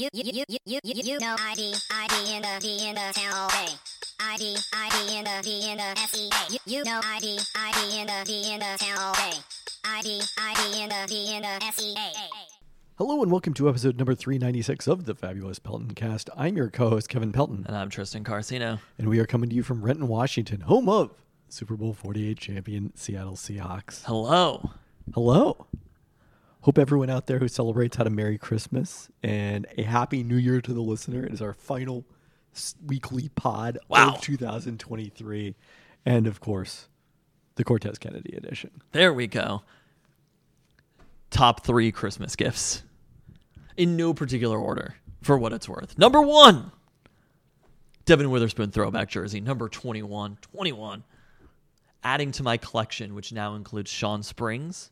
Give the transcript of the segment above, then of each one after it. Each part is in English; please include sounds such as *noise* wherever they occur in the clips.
you, you, you, you, you, you, you know ID, ID in the D in the uh, uh, town all day. ID, ID in the D in the uh, SEA. You, you know ID, ID in the D in the town all day. ID, ID in the D in the SEA. Hello and welcome to episode number 396 of the Fabulous Pelton Cast. I'm your co-host Kevin Pelton, And I'm Tristan Carcino. and we are coming to you from Renton, Washington, home of Super Bowl 48 champion Seattle Seahawks. Hello. Hello. Hope everyone out there who celebrates had a Merry Christmas and a Happy New Year to the listener. It is our final weekly pod Wow. of 2023, and of course, the Cortez Kennedy edition. There we go. Top three Christmas gifts. In no particular order, for what it's worth. Number one, Devon Witherspoon throwback jersey. Number 21. 21. Adding to my collection, which now includes Shawn Springs,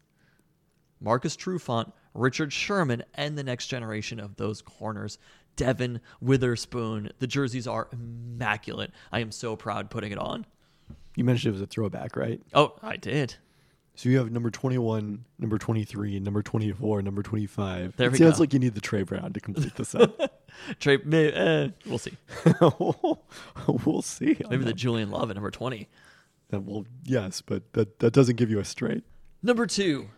Marcus Trufant, Richard Sherman, and the next generation of those corners. Devon Witherspoon. The jerseys are immaculate. I am so proud putting it on. You mentioned it was a throwback, right? Oh, I did. So you have number 21, number 23, number 24, number 25. There it we sounds go. like you need the Tre Brown to complete the set. *laughs* Trey, may, eh, we'll see. *laughs* we'll see. Maybe the. Julian Love at number 20. Uh, well, yes, but that, that doesn't give you a straight. Number two,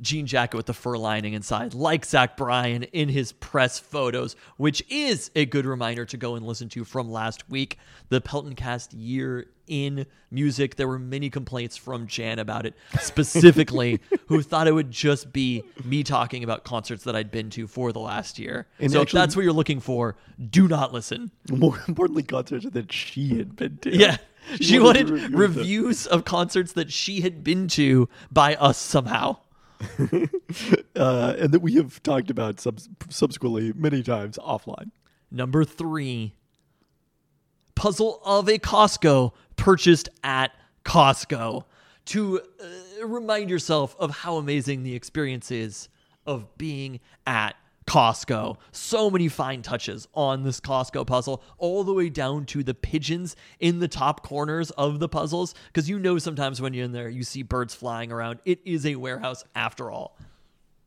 jean jacket with the fur lining inside, like Zach Bryan in his press photos, which is a good reminder to go and listen to from last week, the Pelton Cast year in music. There were many complaints from Jan about it, specifically, *laughs* who thought it would just be me talking about concerts that I'd been to for the last year. And so actually- if that's what you're looking for, do not listen. More importantly, concerts that she had been to. Yeah. She, wanted, to review them. reviews of concerts that she had been to by us somehow. *laughs* uh, and that we have talked about subs- subsequently many times offline. Number three, puzzle of a Costco purchased at Costco to uh, remind yourself of how amazing the experience is of being at Costco. So many fine touches on this Costco puzzle, all the way down to the pigeons in the top corners of the puzzles. Because you know, sometimes when you're in there, you see birds flying around. It is a warehouse after all.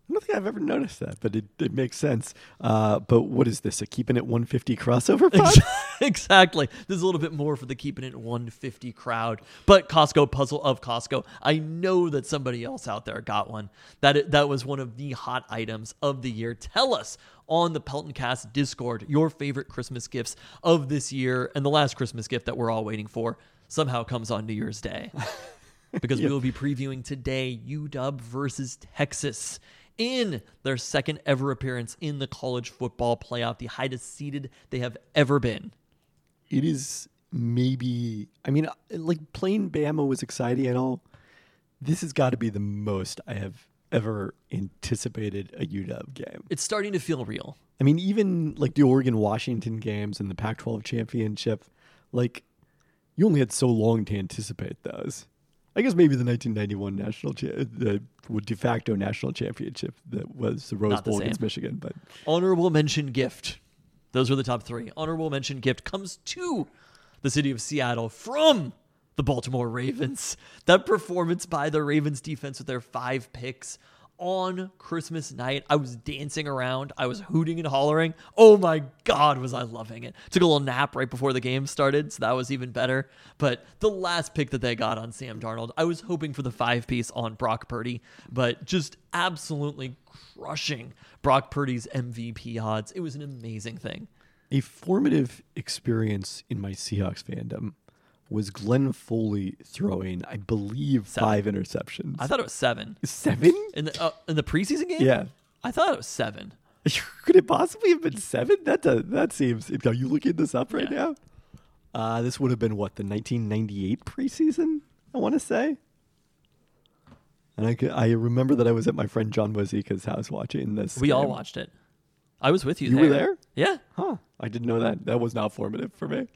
I don't think I've ever noticed that, but it, it makes sense. Uh, but what is this? A keeping it 150 crossover pod? *laughs* exactly. There's a little bit more for the keeping it 150 crowd. But Costco puzzle of Costco. I know that somebody else out there got one. That it, that was one of the hot items of the year. Tell us on the Pelton Cast Discord your favorite Christmas gifts of this year and the last Christmas gift that we're all waiting for somehow comes on New Year's Day. *laughs* because we will be previewing today UW versus Texas in their second ever appearance in the college football playoff, the highest seeded they have ever been. it is maybe I mean like playing Bama was exciting and all. This has got to be the most I have ever anticipated a UW game. It's starting to feel real. I mean, even like the Oregon Washington games and the Pac 12 championship, like you only had so long to anticipate those. I guess maybe the 1991 national, cha- the de facto national championship that was the Rose Not the Bowl against same. Michigan, but Honorable mention gift. Those are the top three. Honorable mention gift comes to the city of Seattle from the Baltimore Ravens. That performance by the Ravens defense with their five picks on Christmas night. I was dancing around. I was hooting and hollering. Oh my God, was I loving it. Took a little nap right before the game started, so that was even better. But the last pick that they got on Sam Darnold, I was hoping for the five piece on Brock Purdy, but just absolutely crushing Brock Purdy's MVP odds. It was an amazing thing. a formative experience in my Seahawks fandom was Glenn Foley throwing, I believe, five interceptions. I thought it was seven seven? in the uh, in the preseason game. Yeah. I thought it was seven. *laughs* Could it possibly have been seven? That does, that seems. Are you looking this up right Yeah. now? Uh, this would have been what the 1998 preseason. I want to say. And I, could, I remember that I was at my friend John Wazika's house watching this. We all watched it. I was with you. You there. were there? Yeah. Huh? I didn't know that. That was not formative for me.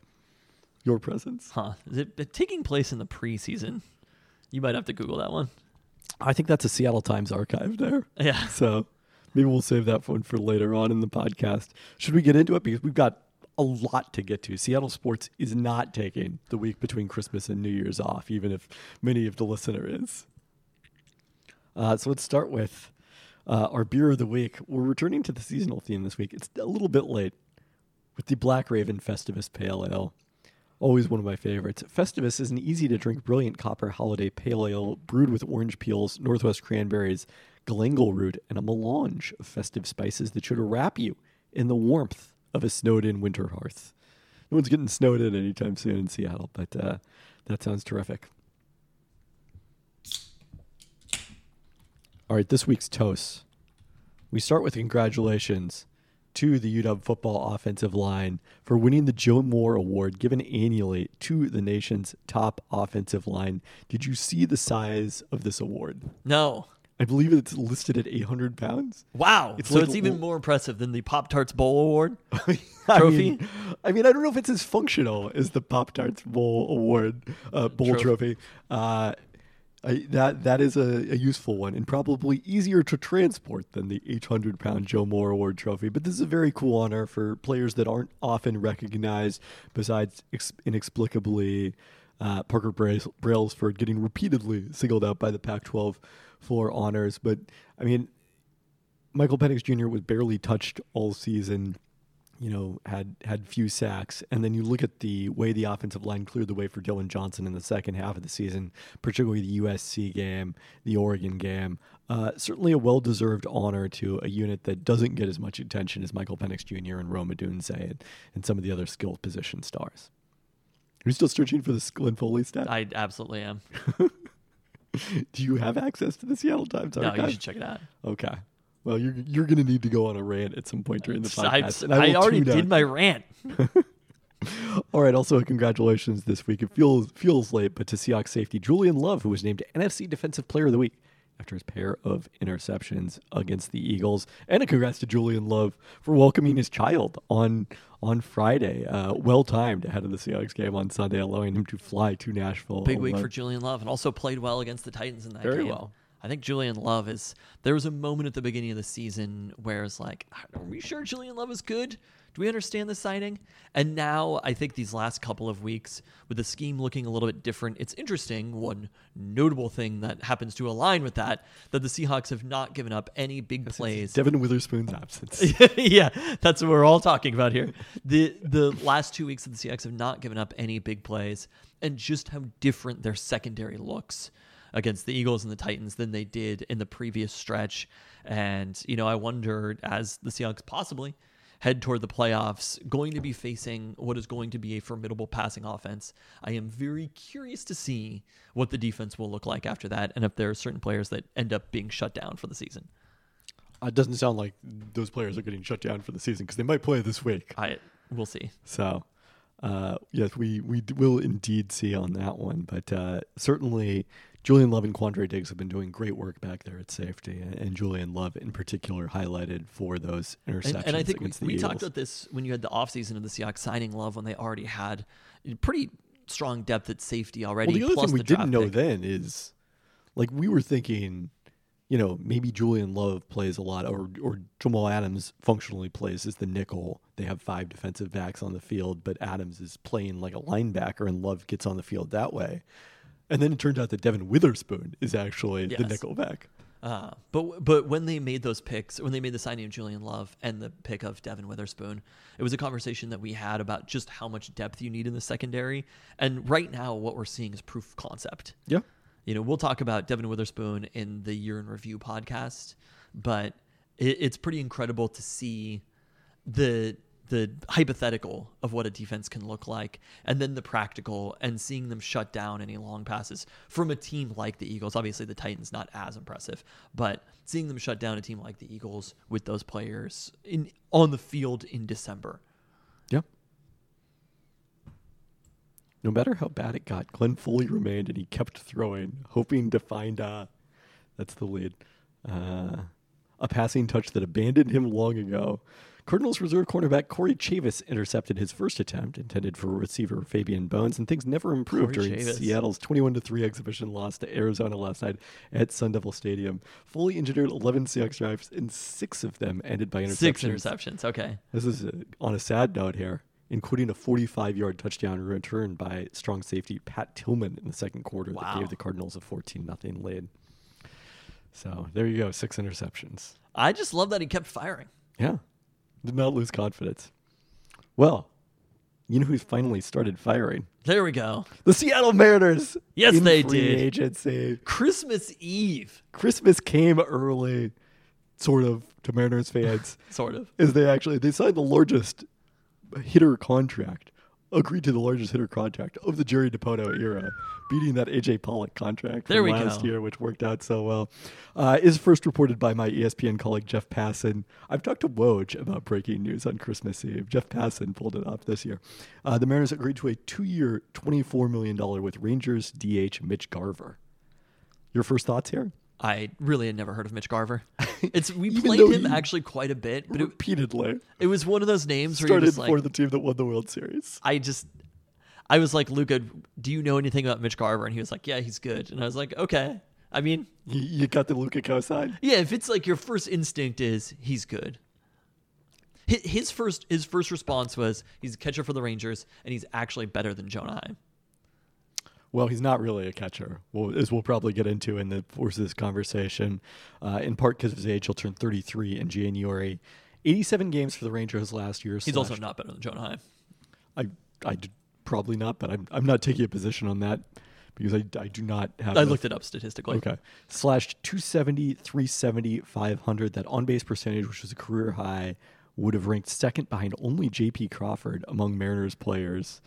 Your presence. Huh. Is it, taking place in the preseason? You might have to Google that one. I think that's a Seattle Times archive there. Yeah. So maybe we'll save that one for later on in the podcast. Should we get into it? Because we've got a lot to get to. Seattle sports is not taking the week between Christmas and New Year's off, even if many of the listener is. Uh, so let's start with Uh, our beer of the week. We're returning to the seasonal theme this week. It's a little bit late with the Black Raven Festivus Pale Ale. Always one of my favorites. Festivus is an easy to drink, brilliant copper holiday pale ale brewed with orange peels, Northwest cranberries, galangal root, and a melange of festive spices that should wrap you in the warmth of a snowed in winter hearth. No one's getting snowed in anytime soon in Seattle, but uh, that sounds terrific. All right, this week's toast. We start with congratulations to the UW football offensive line for winning the Joe Moore Award given annually to the nation's top offensive line. Did you see the size of this award? No. I believe it's listed at 800 pounds. Wow. It's so like it's even more impressive than the Pop Tarts Bowl Award. *laughs* I Trophy? mean, I mean, I don't know if it's as functional as the Pop Tarts Bowl Award uh, Bowl Trophy. trophy. Uh, That that is a, a useful one and probably easier to transport than the 800 pound Joe Moore Award trophy. But this is a very cool honor for players that aren't often recognized. Besides, ex- inexplicably, uh, Parker Brails- Brailsford getting repeatedly singled out by the Pac-12 for honors. But I mean, Michael Penix Jr. was barely touched all season. You know, had had few sacks, and then you look at the way the offensive line cleared the way for Dillon Johnson in the second half of the season, particularly the USC game, the Oregon game. Uh, certainly a well-deserved honor to a unit that doesn't get as much attention as Michael Penix Jr. and Rome Odunze and, and some of the other skill position stars. Are you still searching for this Glenn Foley stat? I absolutely am. *laughs* Do you have access to the Seattle Times No, archive? you should check it out. Okay. Well, you're you're going to need to go on a rant at some point during the I, podcast. and I will already did my rant. *laughs* All right. Also, congratulations this week. It feels feels late, but to Seahawks safety Julian Love, who was named NFC Defensive Player of the Week after his pair of interceptions against the Eagles, and a congrats to Julian Love for welcoming his child on on Friday. Uh, well timed ahead of the Seahawks game on Sunday, allowing him to fly to Nashville. Big week for Julian Love, and also played well against the Titans in that Very game. well. I think Julian Love is. There was a moment at the beginning of the season where it's like, are we sure Julian Love is good? Do we understand the signing? And now I think these last couple of weeks, with the scheme looking a little bit different, it's interesting. One notable thing that happens to align with that that the Seahawks have not given up any big plays. Devon Witherspoon's absence. *laughs* yeah, that's what we're all talking about here. The the last two weeks of the Seahawks have not given up any big plays, and just how different their secondary looks against the Eagles and the Titans than they did in the previous stretch. And you know, I wonder as the Seahawks possibly head toward the playoffs, going to be facing what is going to be a formidable passing offense. I am very curious to see what the defense will look like after that, and if there are certain players that end up being shut down for the season. It doesn't sound like those players are getting shut down for the season because they might play this week. I we'll see. So, uh, yes, we we will indeed see on that one. But uh, certainly, Julian Love and Quandre Diggs have been doing great work back there at safety, and, and Julian Love in particular highlighted for those interceptions And, and I think we, we Eagles. talked about this when you had the offseason of the Seahawks signing Love when they already had pretty strong depth at safety already. well, the other plus thing we didn't know pick. then is, like, we were thinking, you know, maybe Julian Love plays a lot, or or Jamal Adams functionally plays as the nickel. They have five defensive backs on the field, but Adams is playing like a linebacker, and Love gets on the field that way. And then it turned out that Devon Witherspoon is actually the Yes. nickel back. Uh, but but when they made those picks, when they made the signing of Julian Love and the pick of Devon Witherspoon, it was a conversation that we had about just how much depth you need in the secondary. And right now, what we're seeing is proof concept. Yeah. You know, we'll talk about Devon Witherspoon in the Year in Review podcast, but it, it's pretty incredible to see the the hypothetical of what a defense can look like, and then the practical, and seeing them shut down any long passes from a team like the Eagles. Obviously, the Titans not as impressive, but seeing them shut down a team like the Eagles with those players in on the field in December. Yeah. No matter how bad it got, Glenn Foley remained and he kept throwing, hoping to find uh that's the lead. Uh, a passing touch that abandoned him long ago. Cardinals reserve cornerback Corey Chavous intercepted his first attempt, intended for receiver Fabien Bownes, and things never improved Corey during Chavous. Seattle's 21 to 3 exhibition loss to Arizona last night at Sun Devil Stadium. Foley engineered 11 Seahawks drives, and six of them ended by interceptions. Six interceptions. Okay. This is uh on a sad note here, including a 45 yard touchdown return by strong safety Pat Tillman in the second quarter Wow. that gave the Cardinals a 14 0 lead. So there you go, six interceptions. I just love that he kept firing. Yeah. Did not lose confidence. Well, you know who's finally started firing? There we go. The Seattle Mariners. Yes, in they free did. Agency. Christmas Eve, Christmas came early, sort of, to Mariners fans. *laughs* sort of. is they actually they signed the largest hitter contract, agreed to the largest hitter contract of the Jerry Dipoto era, beating that AJ Pollock contract There from last go. year, which worked out so well. Uh, is first reported by my ESPN colleague Jeff Passan. I've talked to Woj about breaking news on Christmas Eve. Jeff Passan pulled it off this year. Uh, the Mariners agreed to a two-year, twenty-four million dollar with Rangers DH Mitch Garver. Your first thoughts here? I really had never heard of Mitch Garver. *laughs* It's we played him actually quite a bit, but Repeatedly it was one of those names where you're started just like, for the team that won the World Series. I just, I was like, Luca, do you know anything about Mitch Garver? And he was like, Yeah, he's good. And I was like, Okay. I mean, You, you got the Luca cosign. yeah, if it's like your first instinct is he's good. His first his first response was he's a catcher for the Rangers and he's actually better than Jonah Heim. Well, he's not really a catcher, well, as we'll probably get into in the course of this conversation. Uh, in part because of his age, he'll turn 33 in January. 87 games for the Rangers last year. He's also not better than Jonah Heim. I, I d- probably not, but I'm, I'm not taking a position on that because I, I do not have. I looked it up statistically. Okay. Slashed 270, 370, 500. That on base percentage, which was a career high, would have ranked second behind only J.P. Crawford among Mariners players.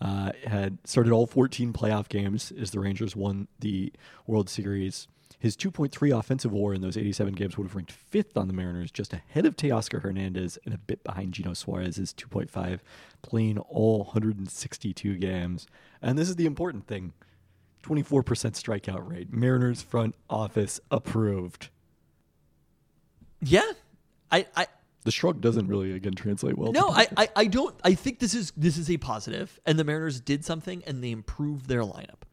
Uh, had started all 14 playoff games as the Rangers won the World Series. His 2.3 offensive WAR in those 87 games would have ranked fifth on the Mariners, just ahead of Teoscar Hernandez and a bit behind Geno Suarez's 2.5, playing all 162 games. And this is the important thing 24% strikeout rate. Mariners front office approved. Yeah. I, I The shrug doesn't really, again, translate well. to No, I. I, I don't. I think this is this is a positive, and the Mariners did something, and they improved their lineup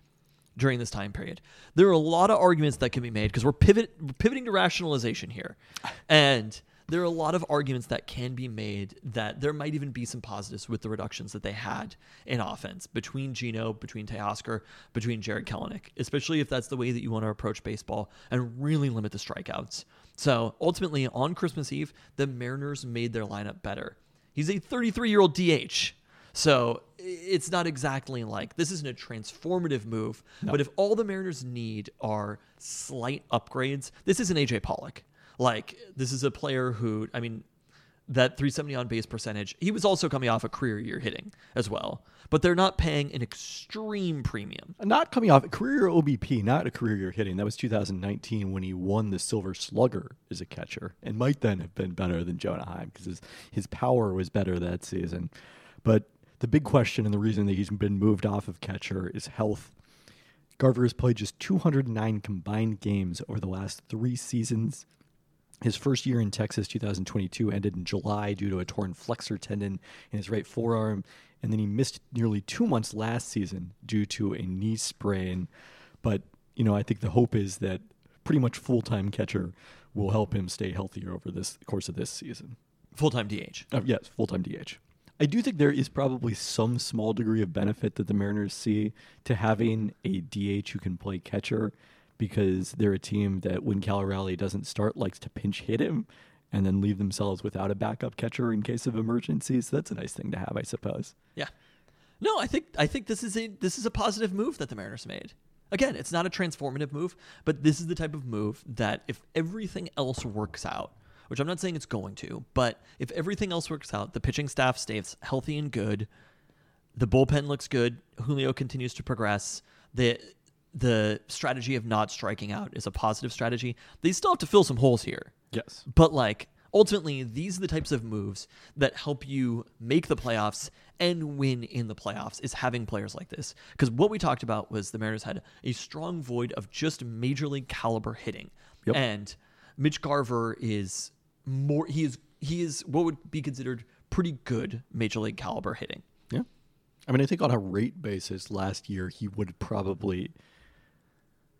during this time period. There are a lot of arguments that can be made because we're pivot we're pivoting to rationalization here, *laughs* and there are a lot of arguments that can be made that there might even be some positives with the reductions that they had in offense between Geno, between Teoscar, between Jarred Kelenic, especially if that's the way that you want to approach baseball and really limit the strikeouts. So ultimately, on Christmas Eve, the Mariners made their lineup better. He's a 33 year old DH. So it's not exactly like this isn't a transformative move, but if all the Mariners need are slight upgrades, this isn't AJ Pollock. Like this is a player who, I mean, that 370 on base percentage, he was also coming off a career year hitting as well. But they're not paying an extreme premium. Not coming off a career OBP, not a career year hitting. That was 2019 when he won the Silver Slugger as a catcher, and might then have been better than Jonah Heim because his his power was better that season. But the big question and the reason that he's been moved off of catcher is health. Garver has played just 209 combined games over the last three seasons. His first year in Texas, 2022, ended in July due to a torn flexor tendon in his right forearm, and then he missed nearly two months last season due to a knee sprain. But you know, I think the hope is that pretty much full-time catcher will help him stay healthier over this course of this season. Full time DH. Uh, yes, full-time DH. I do think there is probably some small degree of benefit that the Mariners see to having a DH who can play catcher because they're a team that when Cal Raleigh doesn't start likes to pinch hit him and then leave themselves without a backup catcher in case of emergencies. That's a nice thing to have, I suppose. Yeah. No, I think I think this is a this is a positive move that the Mariners made. Again, it's not a transformative move, but this is the type of move that if everything else works out, which I'm not saying it's going to, but if everything else works out, the pitching staff stays healthy and good, the bullpen looks good, Julio continues to progress, the the strategy of not striking out is a positive strategy. They still have to fill some holes here. Yes. But like ultimately, these are the types of moves that help you make the playoffs and win in the playoffs is having players like this. Because what we talked about was the Mariners had a strong void of just major league caliber hitting. Yep. And Mitch Garver is more he is he is what would be considered pretty good major league caliber hitting. Yeah. I mean, I think on a rate basis last year, he would probably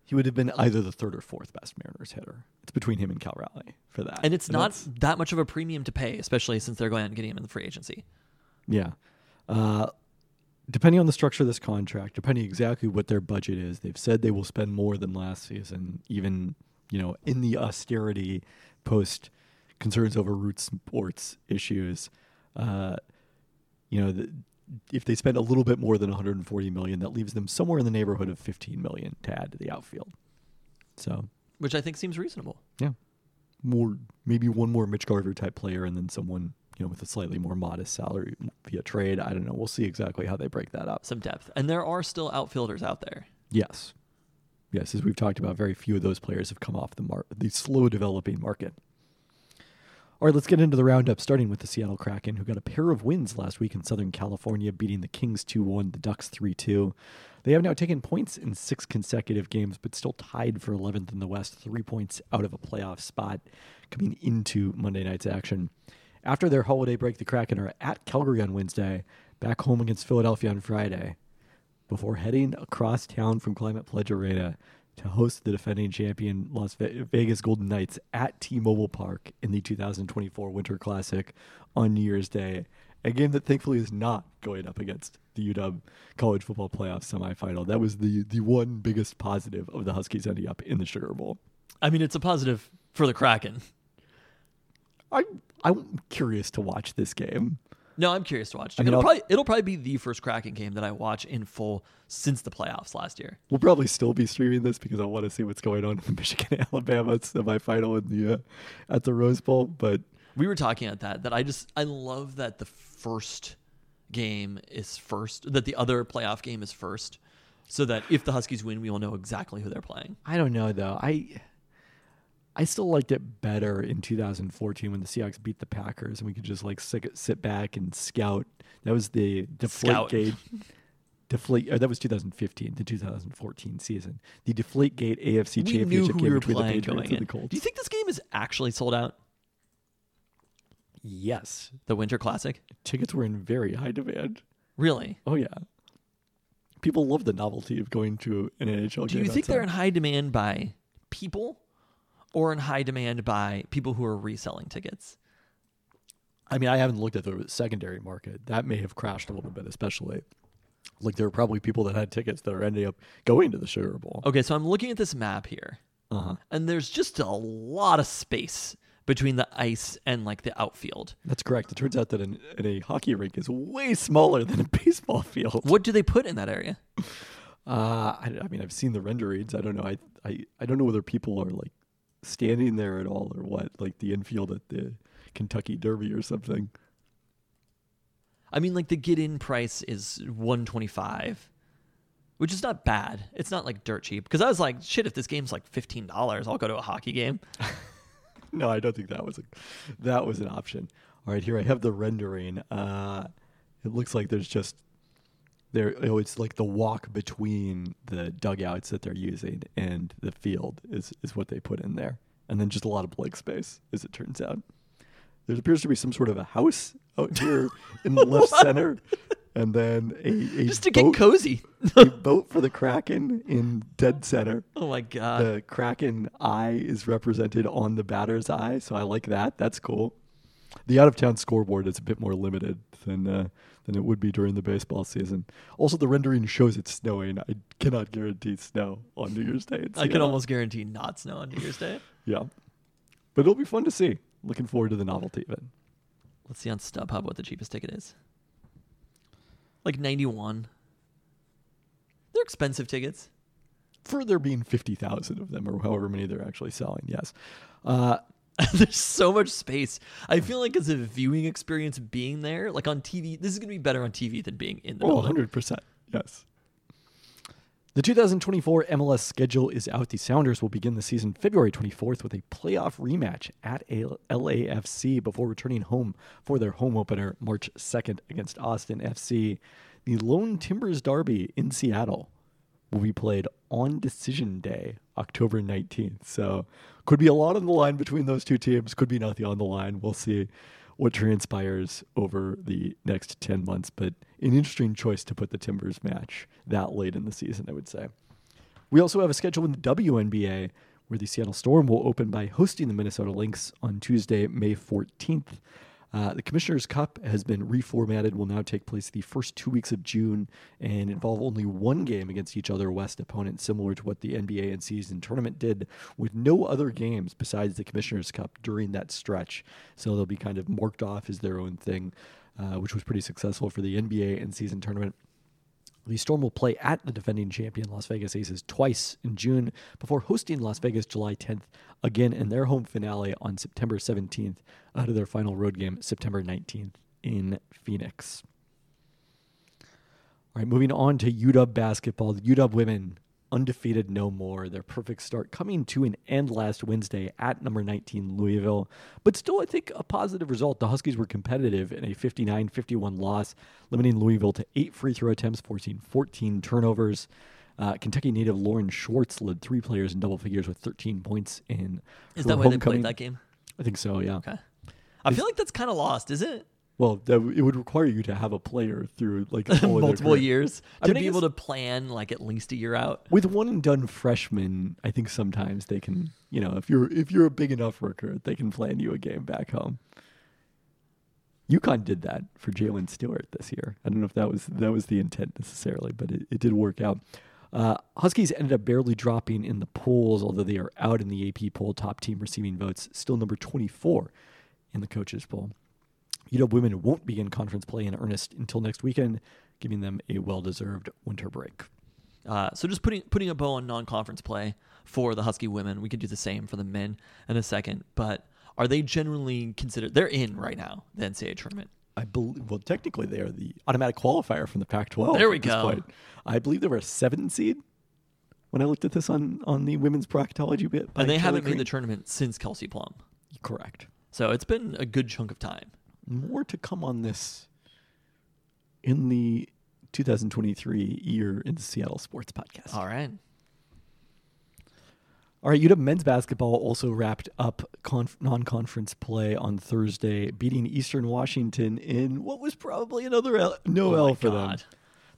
he would have been either the third or fourth best Mariners hitter. It's between him and Cal Raleigh for that. And it's not that much of a premium to pay, especially since they're going out and getting him in the free agency. Yeah. Uh, depending on the structure of this contract, depending exactly what their budget is, they've said they will spend more than last season, even you know, in the austerity post concerns over root sports issues, uh, you know, the, if they spend a little bit more than 140 million, that leaves them somewhere in the neighborhood of 15 million to add to the outfield. So which I think seems reasonable. yeah, more maybe one more Mitch Garver type player, and then someone you know with a slightly more modest salary via trade. I don't know. We'll see exactly how they break that up. Some depth. And there are still outfielders out there. Yes, yes, as we've talked about, very few of those players have come off the mar- the slow developing market. All right, let's get into the roundup, starting with the Seattle Kraken, who got a pair of wins last week in Southern California, beating the Kings 2 1, the Ducks 3 2. They have now taken points in six consecutive games, but still tied for 11th in the West, three points out of a playoff spot coming into Monday night's action. After their holiday break, the Kraken are at Calgary on Wednesday, back home against Philadelphia on Friday, before heading across town from Climate Pledge Arena to host the defending champion Las Vegas Golden Knights at T-Mobile Park in the 2024 Winter Classic on New Year's Day. A game that thankfully is not going up against the UW College Football Playoff semifinal. That was the the one biggest positive of the Huskies ending up in the Sugar Bowl. I mean, it's a positive for the Kraken. I'm I'm curious to watch this game. No, I'm curious to watch. I mean, it'll I'll- probably it'll probably be the first Kraken game that I watch in full since the playoffs last year. We'll probably still be streaming this because I want to see what's going on in the *laughs* Michigan Alabama semifinal in the uh, at the Rose Bowl. But We were talking at that that I just I love that the first game is first, that the other playoff game is first, so that if the Huskies win, we will know exactly who they're playing. I don't know though. I I still liked it better in 2014 when the Seahawks beat the Packers and we could just like sit, sit back and scout. That was the deflate gate. Deflate. Or that was 2015, the 2014 season. The deflate gate AFC we Championship game we between the Patriots and the Colts. Do you think this game is actually sold out? yes, The Winter Classic, tickets were in very high demand. really? Oh yeah. People love the novelty of going to an NHL Do game. Do you think they're in high demand by people, or in high demand by people who are reselling tickets? I mean, I haven't looked at the secondary market. That may have crashed a little bit, especially. Like there are probably people that had tickets that are ending up going to the Sugar Bowl. Okay, so I'm looking at this map here, Uh-huh. and there's just a lot of space between the ice and like the outfield. That's correct. It turns out that an, an, a hockey rink is way smaller than a *laughs* baseball field. What do they put in that area? Uh, I, I mean, I've seen the renderings. I don't know. I, I I don't know whether people are like standing there at all or what. Like the infield at the Kentucky Derby or something. I mean, like the get in price is 125, which is not bad. It's not like dirt cheap. Because I was like, shit, if this game's like $15, I'll go to a hockey game. *laughs* No, I don't think that was a that was an option. All right, here I have the rendering. Uh, it looks like there's just there. Oh, it's like the walk between the dugouts that they're using and the field is is what they put in there, and then just a lot of blank space, as it turns out. There appears to be some sort of a house out here in the left *laughs* center, and then a, a Just to get cozy. a boat for the Kraken in dead center Oh my God. the Kraken eye is represented on the batter's eye, so I like that. That's cool. The out of town scoreboard is a bit more limited than uh, than it would be during the baseball season. Also, the rendering shows it's snowing. I cannot guarantee snow on New Year's Day. I can almost guarantee not snow on New Year's Day. *laughs* yeah, but it'll be fun to see. Looking forward to the novelty of it. Let's see on StubHub what the cheapest ticket is. Like 91. They're expensive tickets. For there being fifty thousand of them, or however many they're actually selling, yes. Uh, *laughs* There's so much space. I feel like it's a viewing experience being there. Like on TV, this is going to be better on TV than being in the Oh, building. 100%. Yes. The 2024 MLS schedule is out. The Sounders will begin the season February 24th with a playoff rematch at LAFC before returning home for their home opener March 2nd against Austin FC. The Lone Timbers Derby in Seattle will be played on decision day, October 19th. So, could be a lot on the line between those two teams, could be nothing on the line. We'll see what transpires over the next 10 months, but an interesting choice to put the Timbers match that late in the season, I would say. We also have a schedule in the WNBA where the Seattle Storm will open by hosting the Minnesota Lynx on Tuesday, May 14th. Uh, the Commissioner's Cup has been reformatted, will now take place the first two weeks of June and involve only one game against each other West opponent, similar to what the NBA and season tournament did, with no other games besides the Commissioner's Cup during that stretch. So they'll be kind of marked off as their own thing, uh, which was pretty successful for the NBA and season tournament. The Storm will play at the defending champion Las Vegas Aces twice in June before hosting Las Vegas July 10th again in their home finale on September 17th ahead of their final road game September 19th in Phoenix. All right, moving on to UW basketball. The UW women undefeated no more. Their perfect start coming to an end last Wednesday at number 19 Louisville. But still, I think a positive result. The Huskies were competitive in a 59 51 loss, limiting Louisville to eight free throw attempts, forcing 14 turnovers. Uh, Kentucky native Lauren Schwartz led three players in double figures with 13 points in. Is that why they played that game? I think so, yeah. Okay. I feel like that's kind of lost, isn't it? Well, that, w- it would require you to have a player through like all *laughs* of their Multiple career. years I to mean, I be able guess- to plan like at least a year out. with one and done freshmen, I think sometimes they can, you know, if you're if you're a big enough recruit, they can plan you a game back home. UConn did that for Jalen Stewart this year. I don't know if that was that was the intent necessarily, but it, it did work out. Uh, Huskies ended up barely dropping in the polls, although they are out in the AP poll, top team receiving votes, still number 24 in the coaches poll. UW women won't begin conference play in earnest until next weekend, giving them a well-deserved winter break. Uh, so just putting putting a bow on non-conference play for the Husky women. We can do the same for the men in a second. But are they generally considered? They're in right now the NCAA tournament. I believe, well, technically they are the automatic qualifier from the Pac-12. There we go. point. I believe they were a seven seed when I looked at this on on the women's proctology bit. And they Kelly haven't made the tournament since Kelsey Plum. correct. So it's been a good chunk of time. More to come on this in the 2023 year in the Seattle sports podcast. All right. All right, UW men's basketball also wrapped up conf- non-conference play on Thursday, beating Eastern Washington in what was probably another L- no Oh L for them.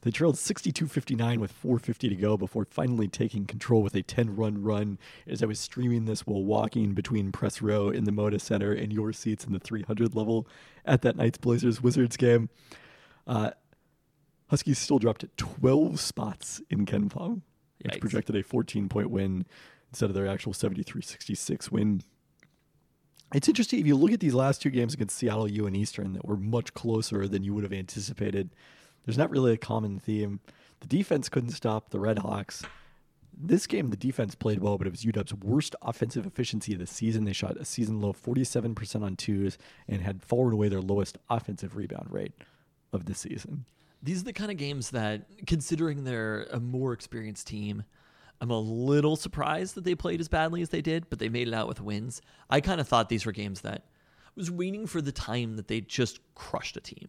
They trailed 62-59 with 4:50 to go before finally taking control with a 10-run run. As I was streaming this while walking between press row in the Moda Center and your seats in the 300 level at that night's Blazers Wizards game, uh, Huskies still dropped 12 spots in Ken Pom, which Yikes. projected a 14 point win instead of their actual 73 66 win. It's interesting if you look at these last two games against Seattle U and Eastern that were much closer than you would have anticipated. There's not really a common theme. The defense couldn't stop the Red Hawks. This game, the defense played well, but it was UW's worst offensive efficiency of the season. They shot a season low 47% on twos and had far and away their lowest offensive rebound rate of the season. These are the kind of games that, considering they're a more experienced team, I'm a little surprised that they played as badly as they did, but they made it out with wins. I kind of thought these were games that was waiting for the time that they just crushed a team.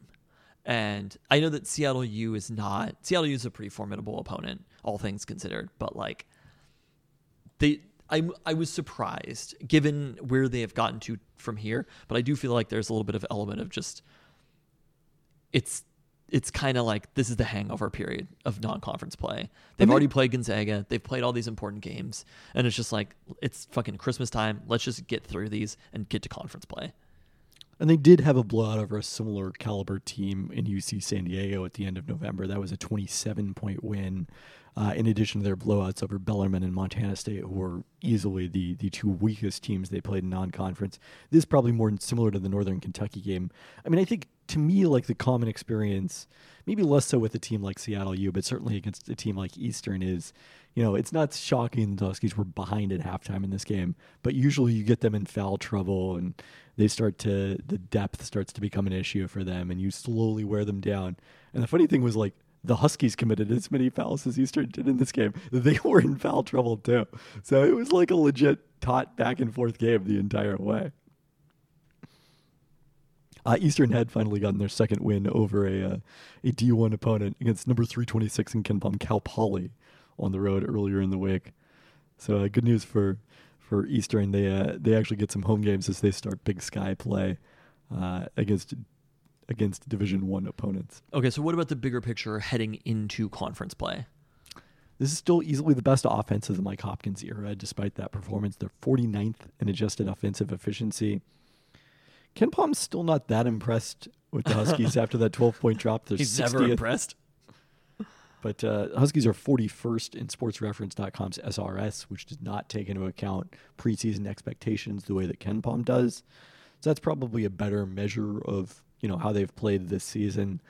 And I know that Seattle U is not Seattle U is a pretty formidable opponent, all things considered, but like they I I was surprised given where they have gotten to from here, but I do feel like there's a little bit of element of just it's it's kind of like this is the hangover period of non-conference play. They've already played Gonzaga. They've played all these important games, and it's just like it's fucking Christmas time. Let's just get through these and get to conference play. And they did have a blowout over a similar caliber team in UC San Diego at the end of November. That was a 27 point win, uh, in addition to their blowouts over Bellarmine and Montana State, who were easily the, the two weakest teams they played in non conference. This is probably more similar to the Northern Kentucky game. I mean, I think to me, like the common experience, maybe less so with a team like Seattle U, but certainly against a team like Eastern, is you know, it's not shocking the Huskies were behind at halftime in this game, but usually you get them in foul trouble and they start to, the depth starts to become an issue for them and you slowly wear them down. And the funny thing was, like, the Huskies committed as many fouls as Eastern did in this game. They *laughs* were in foul trouble too. So it was like a legit taut back and forth game the entire way. Uh, Eastern had finally gotten their second win over a uh, a D1 opponent against number 326 in KenPom, Cal Poly, on the road earlier in the week. So uh, good news for for Eastern. They uh, they actually get some home games as they start Big Sky play uh, against against Division One opponents. Okay, so what about the bigger picture heading into conference play? This is still easily the best offense of the Mike Hopkins era, despite that performance. They're 49th in adjusted offensive efficiency. KenPom's still not that impressed with the Huskies *laughs* after that 12 point drop. They're He's 60th. never impressed. But uh, Huskies are 41st in SportsReference.com's SRS, which does not take into account preseason expectations the way that KenPom does. So that's probably a better measure of you know how they've played this season,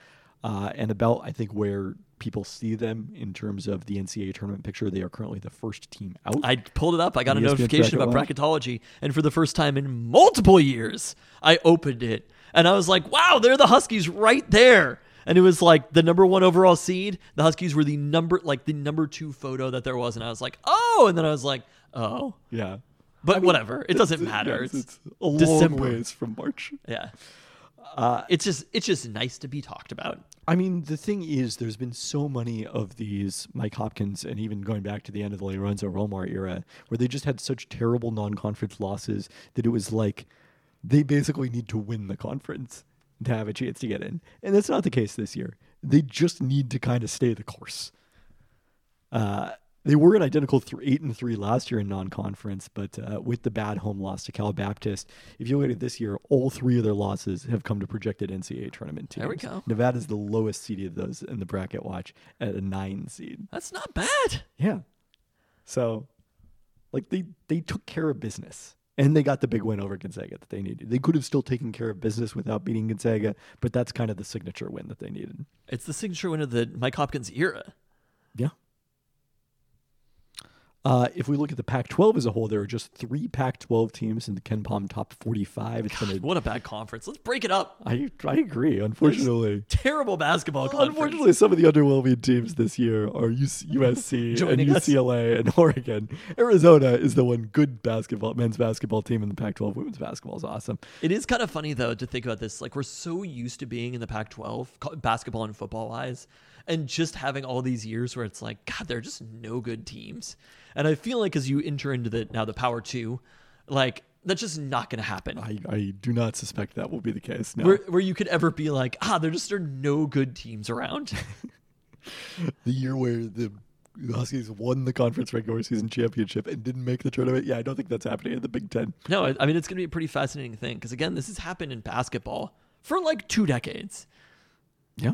uh, and about I think where people see them in terms of the NCAA tournament picture. They are currently the first team out. I pulled it up. I got a ESPN notification about bracketology, and for the first time in multiple years, I opened it and I was like, "Wow, they're the Huskies right there." And it was like the number one overall seed. The Huskies were the number, like the number two photo that there was, and I was like, "Oh!" And then I was like, "Oh." yeah, But whatever, it doesn't matter. yes, it's, it's a long December. ways from March. yeah. Uh, it's just it's just nice to be talked about. I mean, the thing is, there's been so many of these Mike Hopkins, and even going back to the end of the Lorenzo Romar era, where they just had such terrible non-conference losses that it was like they basically need to win the conference to have a chance to get in, and that's not the case this year. They just need to kind of stay the course. Uh, they were an identical th- eight and three last year in non-conference, but uh, with the bad home loss to Cal Baptist, if you look at it this year, all three of their losses have come to projected NCAA tournament teams. There we go. Nevada's the lowest seed of those in the bracket watch at a nine seed. That's not bad. Yeah. So, like they they took care of business. And they got the big win over Gonzaga that they needed. They could have still taken care of business without beating Gonzaga, but that's kind of the signature win that they needed. It's the signature win of the Mike Hopkins era. Yeah. Uh, if we look at the Pac-12 as a whole, there are just three Pac-12 teams in the KenPom top 45. It's been a, What a bad conference. Let's break it up. I, I agree. Unfortunately, Terrible basketball conference. unfortunately, some of the underwhelming teams this year are USC *laughs* and Joining us. UCLA and *laughs* Oregon. Arizona is the one good basketball men's basketball team in the Pac-12. Women's basketball is awesome. It is kind of funny though to think about this. Like we're so used to being in the Pac-12, basketball and football wise, and just having all these years where it's like, God, they're just no good teams. And I feel like as you enter into the now the Power Two, like that's just not going to happen. I, I do not suspect that will be the case. No. Where, where you could ever be like, ah, there just are no good teams around. *laughs* the year where the Huskies won the conference regular season championship and didn't make the tournament. Yeah, I don't think that's happening in the Big Ten. no, I I mean it's going to be a pretty fascinating thing because again, this has happened in basketball for like two decades. Yeah.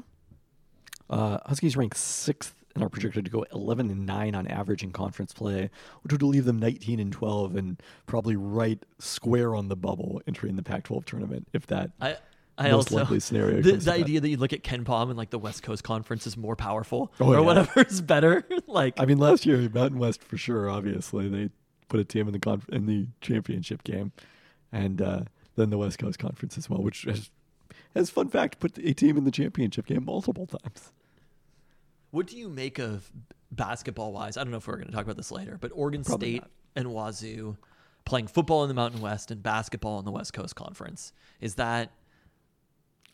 Uh, Huskies rank sixth and are projected to go 11 and 9 on average in conference play, which would leave them 19 and 12 and probably right square on the bubble entering the Pac 12 tournament if that. I I Most also likely scenario the, the to that. idea that you look at KenPom and like the West Coast Conference is more powerful Oh, or yeah. whatever is better. *laughs* like I mean, last year, Mountain West for sure, obviously, they put a team in the conf- in the championship game. And uh, then the West Coast Conference as well, which has, has fun fact, put a team in the championship game multiple times. What do you make of basketball wise? I don't know if we're going to talk about this later, but Oregon Probably State not. and Wazoo playing football in the Mountain West and basketball in the West Coast Conference. Is that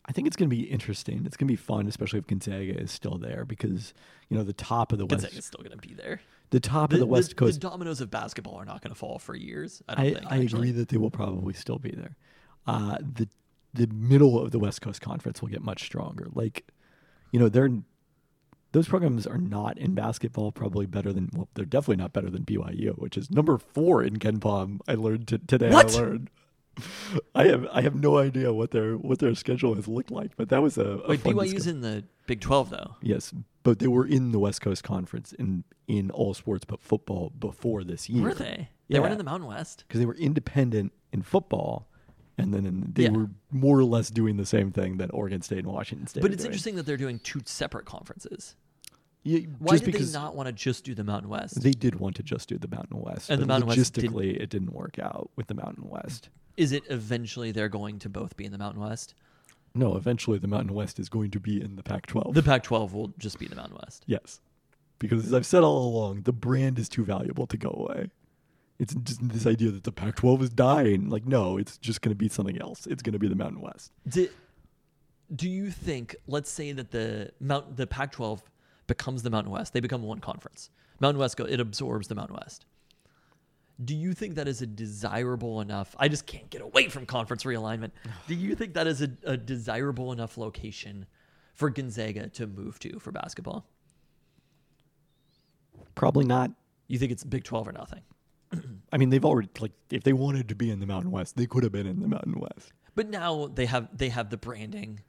I think it's going to be interesting. It's going to be fun, especially if Gonzaga is still there, because you know the top of the Gonzaga's West, is still going to be there? the top of the West Coast. the dominoes of basketball are not going to fall for years. I don't I, think. I agree that they will probably still be there. Uh, the the middle of the West Coast Conference will get much stronger. Like, you know, they're those programs are not in basketball probably better than well, they're definitely not better than BYU, which is number four in KenPom. I learned t- today. What? I learned. *laughs* I have I have no idea what their what their schedule has looked like, but that was a, a Wait, BYU's in the Big Twelve though. Yes, but they were in the West Coast Conference in in all sports but football before this year. Were they? They weren't in the Mountain West. Because they were independent in football, and then in, they Yeah. were more or less doing the same thing that Oregon State and Washington State. But it's doing. interesting that they're doing two separate conferences. Yeah, Why did they not want to just do the Mountain West? they did want to just do the Mountain West, And the Mountain West didn't- logistically it didn't work out with the Mountain West. Is it eventually they're going to both be in the Mountain West? No, eventually the Mountain West is going to be in the Pac-12. The Pac-12 will just be the Mountain West. yes, because as I've said all along, the brand is too valuable to go away. It's just this idea that the Pac-12 is dying. Like, no, it's just going to be something else. It's going to be the Mountain West. Do, do you think? Let's say that the Mount the Pac-12 becomes the Mountain West. They become one conference. Mountain West go. It absorbs the Mountain West. Do you think that is a desirable enough? I just can't get away from conference realignment. *sighs* Do you think that is a, a desirable enough location for Gonzaga to move to for basketball? Probably not. You think it's Big 12 or nothing? *clears throat* I mean, they've already like if they wanted to be in the Mountain West, they could have been in the Mountain West. But now they have they have the branding.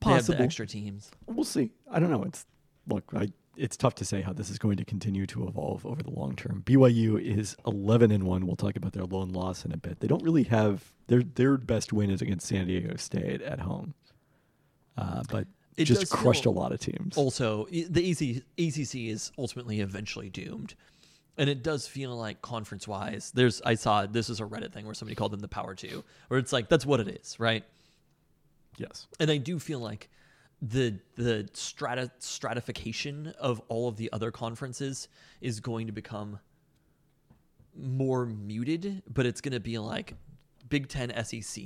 They have Possible. the extra teams. We'll see. I don't know. It's look, I it's tough to say how this is going to continue to evolve over the long term. BYU is 11 and 1. We'll talk about their lone loss in a bit. They don't really have their their best win is against San Diego State at home. Uh, but It just crushed a lot of teams. Also, the EC, ACC is ultimately eventually doomed. And it does feel like conference wise, there's I saw this is a Reddit thing where somebody called them the power two, where it's like that's what it is, right? yes. And I do feel like the the strata stratification of all of the other conferences is going to become more muted, but it's going to be like Big 10 SEC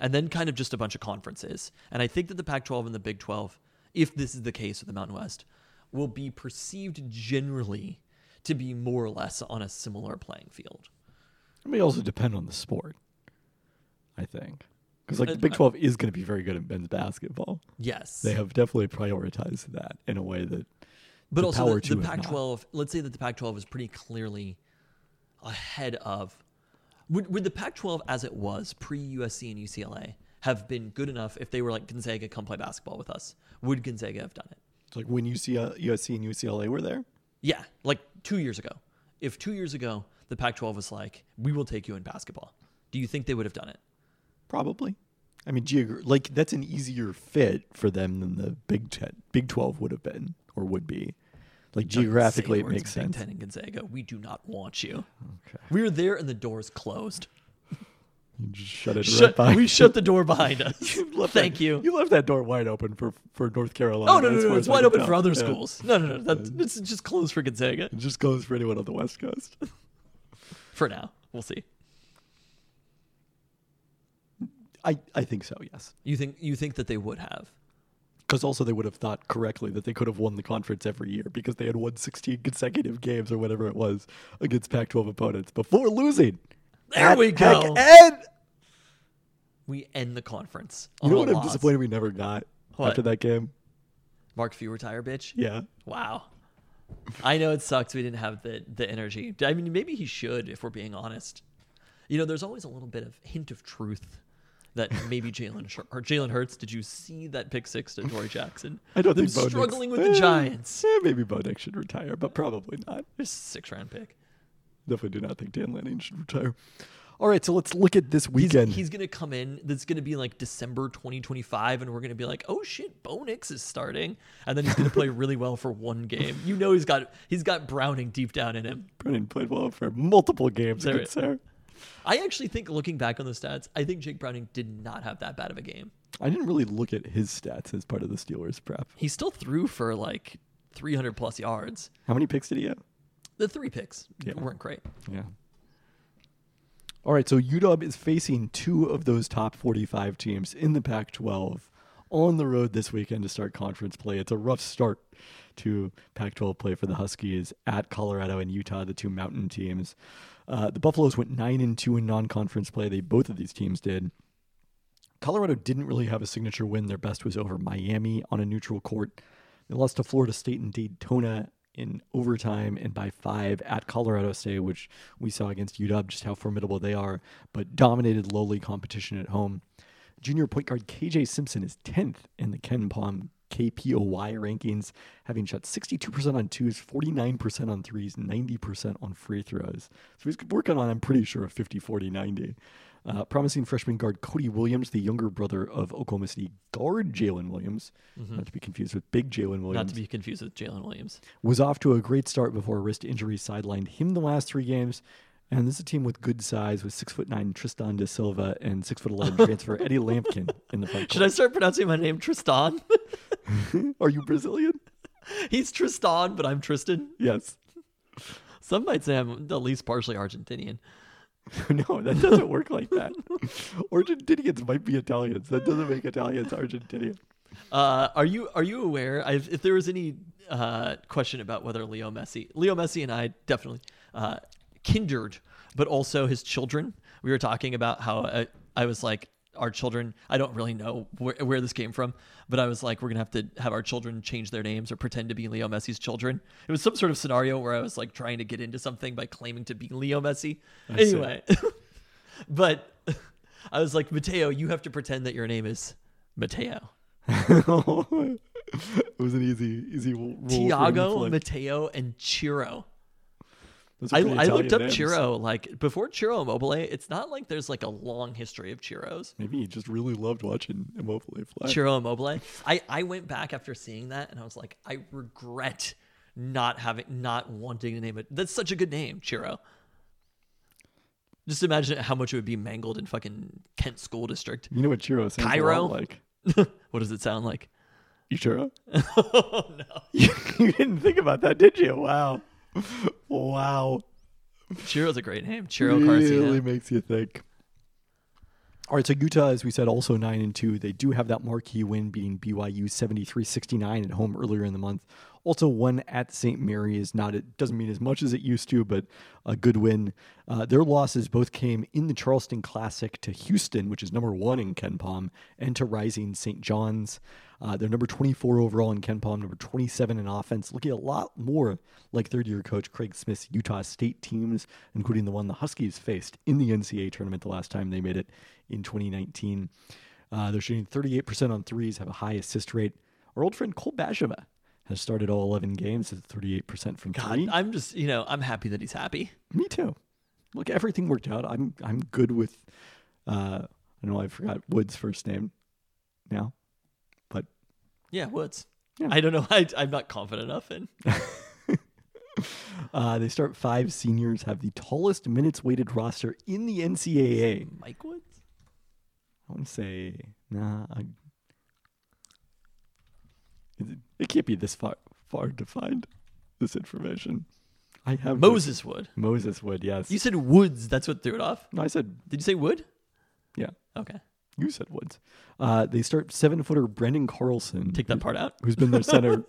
and then kind of just a bunch of conferences. And I think that the Pac 12 and the Big 12, if this is the case with the Mountain West, will be perceived generally to be more or less on a similar playing field. It may also depend on the sport. I think. Because like Uh, the Big 12 is going to be very good at men's basketball. Yes. They have definitely prioritized that in a way that But the also the, the. Pac-12. Let's say that the Pac-12 is pretty clearly ahead of. Would, would the Pac-12 as it was pre USC and UCLA have been good enough if they were like Gonzaga, come play basketball with us? Would Gonzaga have done it? it's like when UC, uh, USC and UCLA were there. Yeah, like two years ago. If two years ago the Pac-12 was like, we will take you in basketball, do you think they would have done it? Probably. I mean, geogra- like that's an easier fit for them than the Big Ten, Big Twelve would have been or would be. Like geographically, it makes Big sense. Ten and Gonzaga. We do not want you. Okay, We were there and the doors closed. Shut it right Shut, by. we shut the door behind *laughs* us. You Thank that- you. You left that door wide open for for North Carolina. Oh no, no, as no! It's wide open tell. for other Yeah. schools. No, no, no. That's it's just closed for Gonzaga It just goes for anyone on the West Coast. *laughs* for now. We'll see. I, I think so, yes. You think you think that they would have? Because also they would have thought correctly that they could have won the conference every year because they had won 16 consecutive games or whatever it was against Pac-12 opponents before losing. There At we go. Ed! We end the conference. You know what I'm disappointed we never got What? after that game? Mark Few retire, bitch. Yeah. Wow. I know it sucks we didn't have the the energy. I mean, maybe he should, if we're being honest. You know, there's always a little bit of hint of truth that maybe Jalen or Jalen Hurts. Did you see that pick six to Dory Jackson? I don't Them think Bo struggling with Eh, the Giants. eh, maybe Bo should retire, but probably not. There's a six round pick. Definitely do not think Dan Lanning should retire. All right, so let's look at this weekend. he's gonna come in. That's gonna be like December 2025, and we're gonna be like, "Oh shit, Bo Nix is starting," and then he's gonna play really well for one game. You know, he's got he's got Browning deep down in him. Brennan played well for multiple games There- against there. I actually think, looking back on the stats, I think Jake Browning did not have that bad of a game. I didn't really look at his stats as part of the Steelers prep. He still threw for like 300 plus yards. How many picks did he have? The three picks Yeah. weren't great. Yeah. All right, so UW is facing two of those top 45 teams in the Pac 12 on the road this weekend to start conference play. It's a rough start to Pac 12 play for the Huskies at Colorado and Utah, the two mountain teams. Uh, the Buffaloes went 9 and 2 in non conference play. They both of these teams did. Colorado didn't really have a signature win. Their best was over Miami on a neutral court. They lost to Florida State and Daytona in overtime and by five at Colorado State, which we saw against UW just how formidable they are, but dominated lowly competition at home. Junior point guard KJ Simpson is 10th in the KenPom KPOY rankings, having shot 62% on twos, 49% on threes, 90% on free throws. So he's working on, I'm pretty sure, a 50 40 90. Uh, promising freshman guard Cody Williams, the younger brother of Oklahoma City guard Jalen Williams, not to be confused with big Jalen Williams, Not to be confused with Jalen Williams. was off to a great start before a wrist injury sidelined him the last three games. And this is a team with good size with six foot nine Tristan da Silva and six foot eleven *laughs* transfer Eddie Lampkin in the front Should I start pronouncing my name Tristan? *laughs* Are you Brazilian? *laughs* He's Tristan, but I'm Tristan. Yes. Some might say I'm at least partially Argentinian. *laughs* no, that doesn't work like that. Argentinians might be Italians. That doesn't make Italians Argentinian. Uh, are you are you aware? I've, if there was any uh, question about whether Leo Messi, Leo Messi and I definitely uh, kindred, but also his children. We were talking about how uh, I was like, our children. I don't really know where, where this came from, but I was like, we're gonna have to have our children change their names or pretend to be Leo Messi's children. It was some sort of scenario where I was like trying to get into something by claiming to be Leo Messi. I. Anyway, *laughs* but I was like, Mateo, you have to pretend that your name is Mateo. *laughs* it was an easy, easy role for him to Thiago. Mateo, and Ciro. I, I looked up names. Ciro. Like before Ciro Immobile, it's not like there's like a long history of Ciros. Maybe he just really loved watching Immobile fly. Ciro Immobile. I, I went back after seeing that and I was like, I regret not having not wanting to name it. That's such a good name, Ciro. Just imagine how much it would be mangled in fucking Kent School District. You know what Ciro sounds Cairo? like? *laughs* what does it sound like? You Ciro? *laughs* oh no. *laughs* you didn't think about that, did you? Wow. *laughs* Wow. Ciro's a great name. Ciro really Garcia. makes you think. All right, so Utah, as we said, also nine and two. They do have that marquee win, beating BYU 73-69 at home earlier in the month. Also, one at St. Mary is Not it doesn't mean as much as it used to, but a good win. Uh, their losses both came in the Charleston Classic to Houston, which is number one in KenPom, and to Rising St. John's. Uh, they're number 24 overall in KenPom, number 27 in offense, looking a lot more like third year coach Craig Smith's Utah State teams, including the one the Huskies faced in the NCAA tournament the last time they made it in 2019. Uh, they're shooting 38% on threes, have a high assist rate. Our old friend Cole Bajema has started all 11 games at 38% from God, three. I'm just you know I'm happy that he's happy. Me too. Look, everything worked out. I'm I'm good with. Uh, I know I forgot Wood's first name now, Yeah, Woods. Yeah. I don't know. I, I'm not confident enough in. *laughs* Uh, they start five seniors, have the tallest minutes weighted roster in the NCAA. Mike Woods. I want to say, nah, I, it, it can't be this far far to find this information. I have Moses Wood. Moses Wood, yes. You said Woods. That's what threw it off. no, I said, Did you say Wood? yeah, Okay. You said Woods. Uh, they start seven footer Branden Carlson. Take that part out. *laughs* who's been their center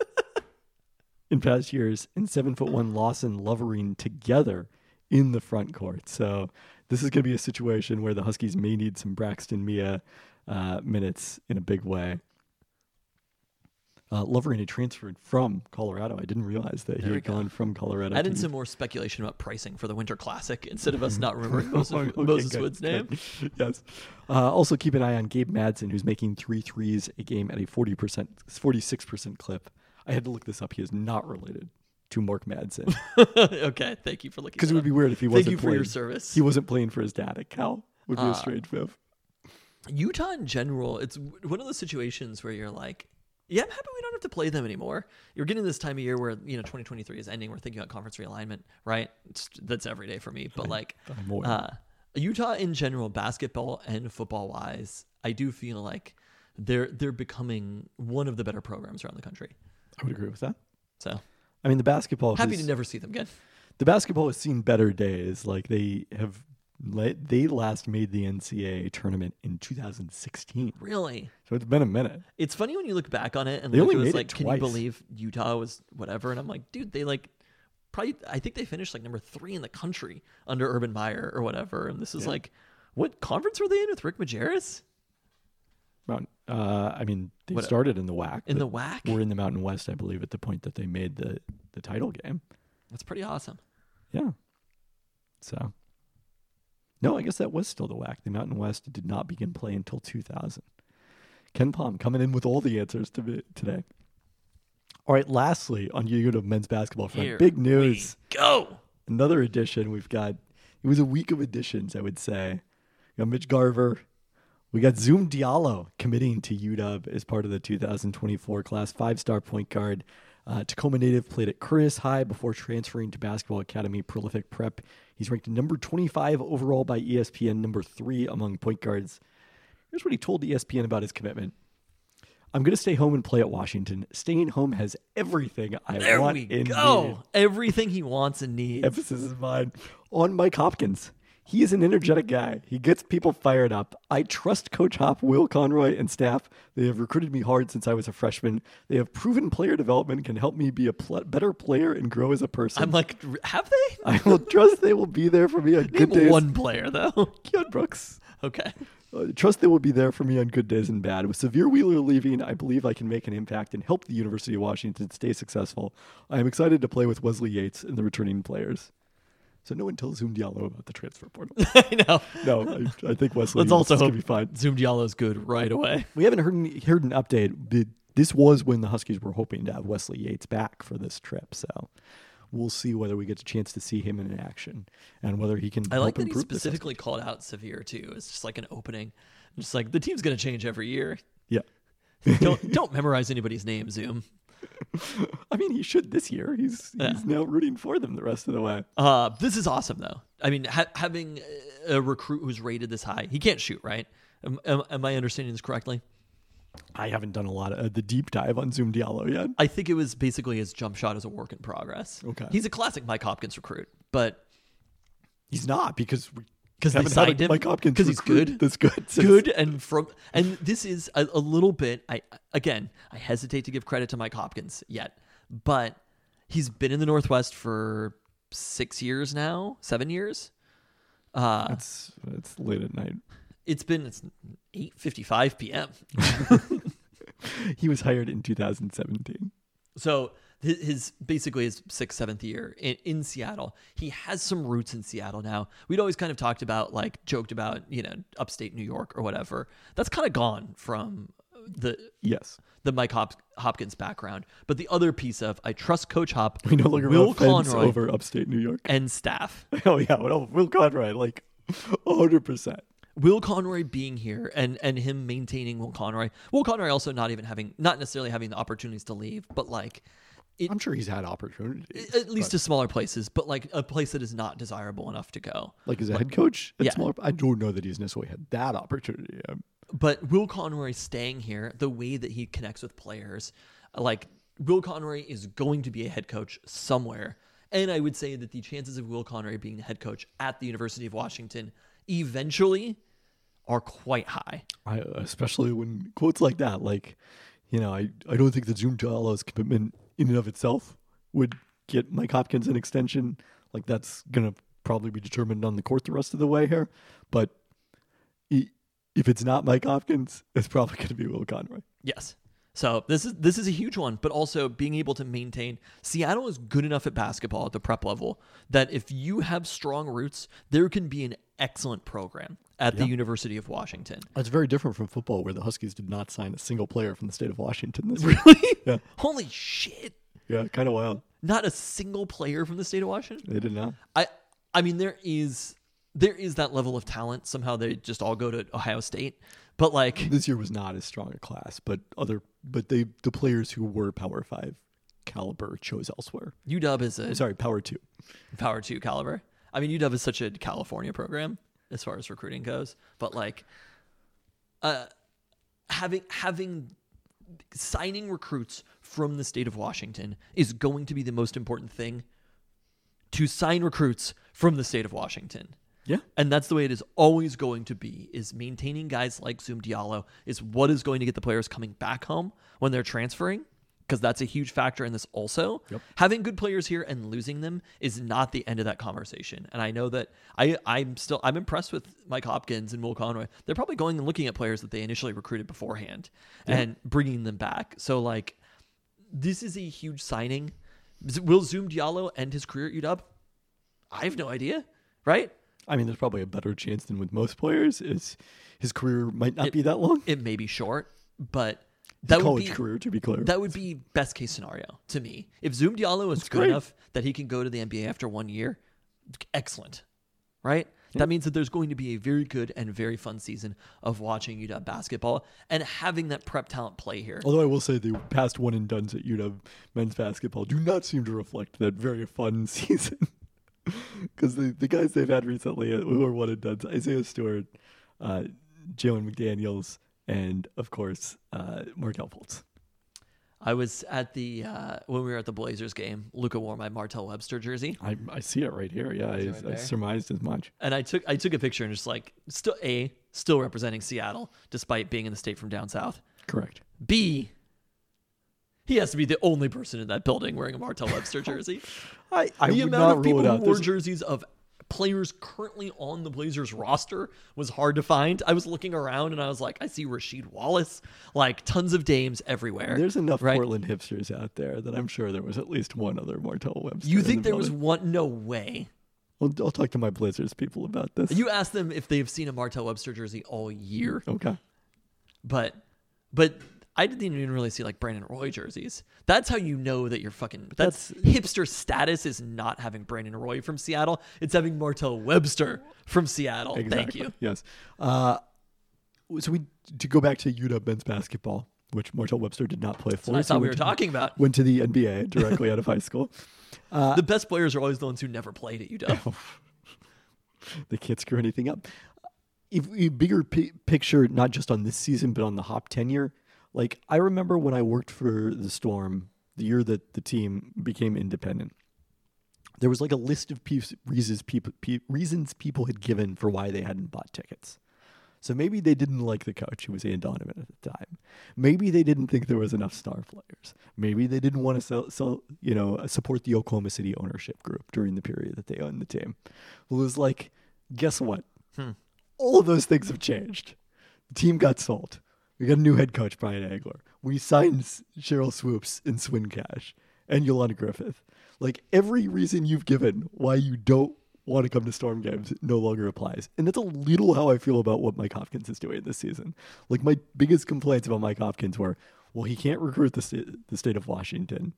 *laughs* in past years, and seven foot one Lawson Lovering together in the front court. So this is going to be a situation where the Huskies may need some Braxton Meah uh, minutes in a big way. Uh, Lovering had transferred from Colorado. I didn't realize that he There we had go. gone from Colorado. In to- some more speculation about pricing for the Winter Classic instead of us *laughs* not remembering Moses, Okay, Moses good, Wood's good. name. *laughs* yes. Uh, also, keep an eye on Gabe Madsen, who's making three threes a game at a 40%, 46% clip. I had to look this up. He is not related to Mark Madsen. *laughs* okay, thank you for looking. Because it would be weird if he wasn't Thank you for playing. your service. He wasn't playing for his dad at Cal. Would be Ah. a strange move. Utah in general, it's one of those situations where you're like, yeah, I'm happy we don't have to play them anymore. You're getting this time of year where you know 2023 is ending. We're thinking about conference realignment, right? It's, that's every day for me. But like, uh, Utah in general, basketball and football wise, I do feel like they're they're becoming one of the better programs around the country. I would agree with that. So I mean, the basketball. happy has, to never see them again. The basketball has seen better days. Like they have. They last made the NCAA tournament in 2016, Really, so it's been a minute. it's funny when you look back on it and They only it was made it like, can twice. you believe Utah was whatever? And I'm like, dude, they like probably. I think they finished like number three in the country under Urban Meyer or whatever. And this is Yeah. like, what conference were they in with Rick Majerus uh, I mean, they What- started in the WAC. in the but We're in the Mountain West, I believe, at the point that they made the the title game. That's pretty awesome. Yeah. So. No, I guess that was still the WAC. The Mountain West did not begin play until 2000. KenPom coming in with all the answers to today. All right, lastly, on Unit of men's basketball front, Here big news. Go. Another edition. We've got, it was a week of editions, I would say. We got Mitch Garver. We got Zoom Diallo committing to UW as part of the 2024 class, five star point guard. Uh, Tacoma native played at Curtis High before transferring to Basketball Academy Prolific Prep. He's ranked number 25 overall by ESPN, number three among point guards. Here's what he told ESPN about his commitment. I'm going to stay home and play at Washington. Staying home has everything I There want we and go. need Everything he wants and needs. emphasis is mine on Mike Hopkins. He is an energetic guy. He gets people fired up. I trust Coach Hop, Will Conroy, and staff. They have recruited me hard since I was a freshman. They have proven player development can help me be a pl- better player and grow as a person. I'm like, have they? *laughs* I will trust they will be there for me on good Name days. one player though. *laughs* Keion Brooks. okay. Uh, trust they will be there for me on good days and bad. With Sahvir Wheeler leaving, I believe I can make an impact and help the University of Washington stay successful. I am excited to play with Wesley Yates and the returning players. So no one tells Zoom Diallo about the transfer portal. *laughs* I know. no, I, I think Wesley. Let's also hope be fine. Zoom Diallo's good right away. We haven't heard any, heard an update. This was when the Huskies were hoping to have Wesley Yates back for this trip. So we'll see whether we get a chance to see him in action and whether he can. I like that he specifically called out Sahvir too. It's just like an opening. Just like the team's gonna change every year. Yeah. Don't don't memorize anybody's name, Zoom. *laughs* I mean, he should this year. He's Yeah. he's now rooting for them the rest of the way. Uh, this is awesome though. I mean, ha- having a recruit who's rated this high, he can't shoot, right? Am, am, am I understanding this correctly? I haven't done a lot of uh, the deep dive on Zoom Diallo yet. I think it was basically his jump shot as a work in progress. Okay. He's a classic Mike Hopkins recruit, but He's not because we 'Cause they haven't had a signed him? Mike Hopkins 'Cause he's good? That's good. *laughs* good and from and this is a, a little bit I again, I hesitate to give credit to Mike Hopkins yet, but he's been in the Northwest for 6 years now, 7 years. Uh It's it's late at night. it's been it's 8:55 p.m. *laughs* *laughs* He was hired in 2017. So his, his basically his sixth, seventh year in, in Seattle. He has some roots in Seattle now. We'd always kind of talked about, like, joked about, you know, upstate New York or whatever. That's kind of gone from the Yes. the Mike Hop- Hopkins background. But the other piece of I trust Coach Hop, We no longer Will Conroy, over upstate New York. and staff. *laughs* Oh yeah, well, Will Conroy, like 100. percent Will Conroy being here and and him maintaining Will Conroy. Will Conroy also not even having not necessarily having the opportunities to leave, but like it, I'm sure he's had opportunities. at least to smaller places, but like a place that is not desirable enough to go. like as a head coach. At Yeah. smaller, I don't know that he's necessarily had that opportunity. But Will Conroy staying here, the way that he connects with players, like Will Conroy is going to be a head coach somewhere. And I would say that the chances of Will Conroy being the head coach at the University of Washington eventually are quite high. I, especially when quotes like that, like, you know, I, I don't think that Zoom Diallo's commitment in and of itself would get Mike Hopkins an extension. Like that's gonna probably be determined on the court the rest of the way here. But i- if it's not Mike Hopkins, it's probably *laughs* gonna be Will Conroy. Yes. So this is this is a huge one, but also being able to maintain Seattle is good enough at basketball at the prep level that if you have strong roots, there can be an excellent program at the University of Washington. It's very different from football, where the Huskies did not sign a single player from the state of Washington this year. Really? *laughs* Yeah. Holy shit. Yeah, kind of wild. Not a single player from the state of Washington? They did not. I I mean there is there is that level of talent. Somehow they just all go to Ohio State. But like This year was not as strong a class, but other, but they the players who were Power Five caliber chose elsewhere. UW is a Sorry, Power Two. power two caliber. I mean, UW is such a California program as far as recruiting goes, but like, uh, having having signing recruits from the state of Washington is going to be the most important thing. To sign recruits from the state of Washington. Yeah, And that's the way it is always going to be is maintaining guys like Zoom Diallo is what is going to get the players coming back home when they're transferring because that's a huge factor in this also. Having good players here and losing them is not the end of that conversation. And I know that I I'm still I'm impressed with Mike Hopkins and Will Conroy. They're probably going and looking at players that they initially recruited beforehand and bringing them back. So like this is a huge signing. Will Zoom Diallo end his career at UW? I have no idea, right? I mean, there's probably a better chance than with most players. Is his career might not be that long. it may be short, but that would college be career, to be clear. that would be best case scenario to me. If Zoom Diallo is good great. enough that he can go to the NBA after one year, excellent, right? That means that there's going to be a very good and very fun season of watching UW basketball and having that prep talent play here. Although I will say the past one and duns at UW men's basketball do not seem to reflect that very fun *laughs* season. Because the, the guys they've had recently uh, who are one and duns, Isaiah Stewart, uh, Jalen McDaniels, and of course, uh, Markel Fultz. I was at the uh, when we were at the Blazers game. Luca wore my Martell Webster jersey, I, I see it right here. Yeah, I, right I surmised as much. and I took I took a picture and just like still a still representing Seattle despite being in the state from down south. Correct. B, he has to be the only person in that building wearing a Martell Webster *laughs* jersey. I, I the would amount not of rule people who out. wore There's- jerseys of players currently on the Blazers roster was hard to find. I was looking around and I was like, I see Rasheed Wallace, like tons of dames everywhere. There's enough right? Portland hipsters out there that I'm sure there was at least one other Martell Webster. You think the there was one? No way. I'll, I'll talk to my Blazers people about this. You ask them if they've seen a Martell Webster jersey all year, okay? but but I didn't even really see like Brandon Roy jerseys. That's how you know that you're fucking. That's, hipster status is not having Brandon Roy from Seattle. It's having Martell Webster from Seattle. Thank you. Yes. Uh, so we to go back to UW men's basketball, which Martell Webster did not play for. I so thought we were to- talking about. Went to the NBA directly out of high school. *laughs* the best players are always the ones who never played at UW. *laughs* They can't screw anything up. If a bigger pi- picture, not just on this season, but on the Hop tenure, like I remember when I worked for the Storm, the year that the team became independent. There was like a list of pe- reasons people pe- reasons people had given for why they hadn't bought tickets. So maybe they didn't like the coach who was Anne Donovan at the time. Maybe they didn't think there was enough star players. Maybe they didn't want to sell, sell, you know, support the Oklahoma City ownership group during the period that they owned the team. Well, it was like, guess what? Hmm. All of those things have changed. The team got sold. We got a new head coach, Brian Agler. We signed Sheryl Swoopes and Swin Cash and Yolanda Griffith. Like every reason you've given why you don't want to come to Storm games no longer applies. And that's a little how I feel about what Mike Hopkins is doing this season. Like my biggest complaints about Mike Hopkins were, well, he can't recruit the state, the state of Washington.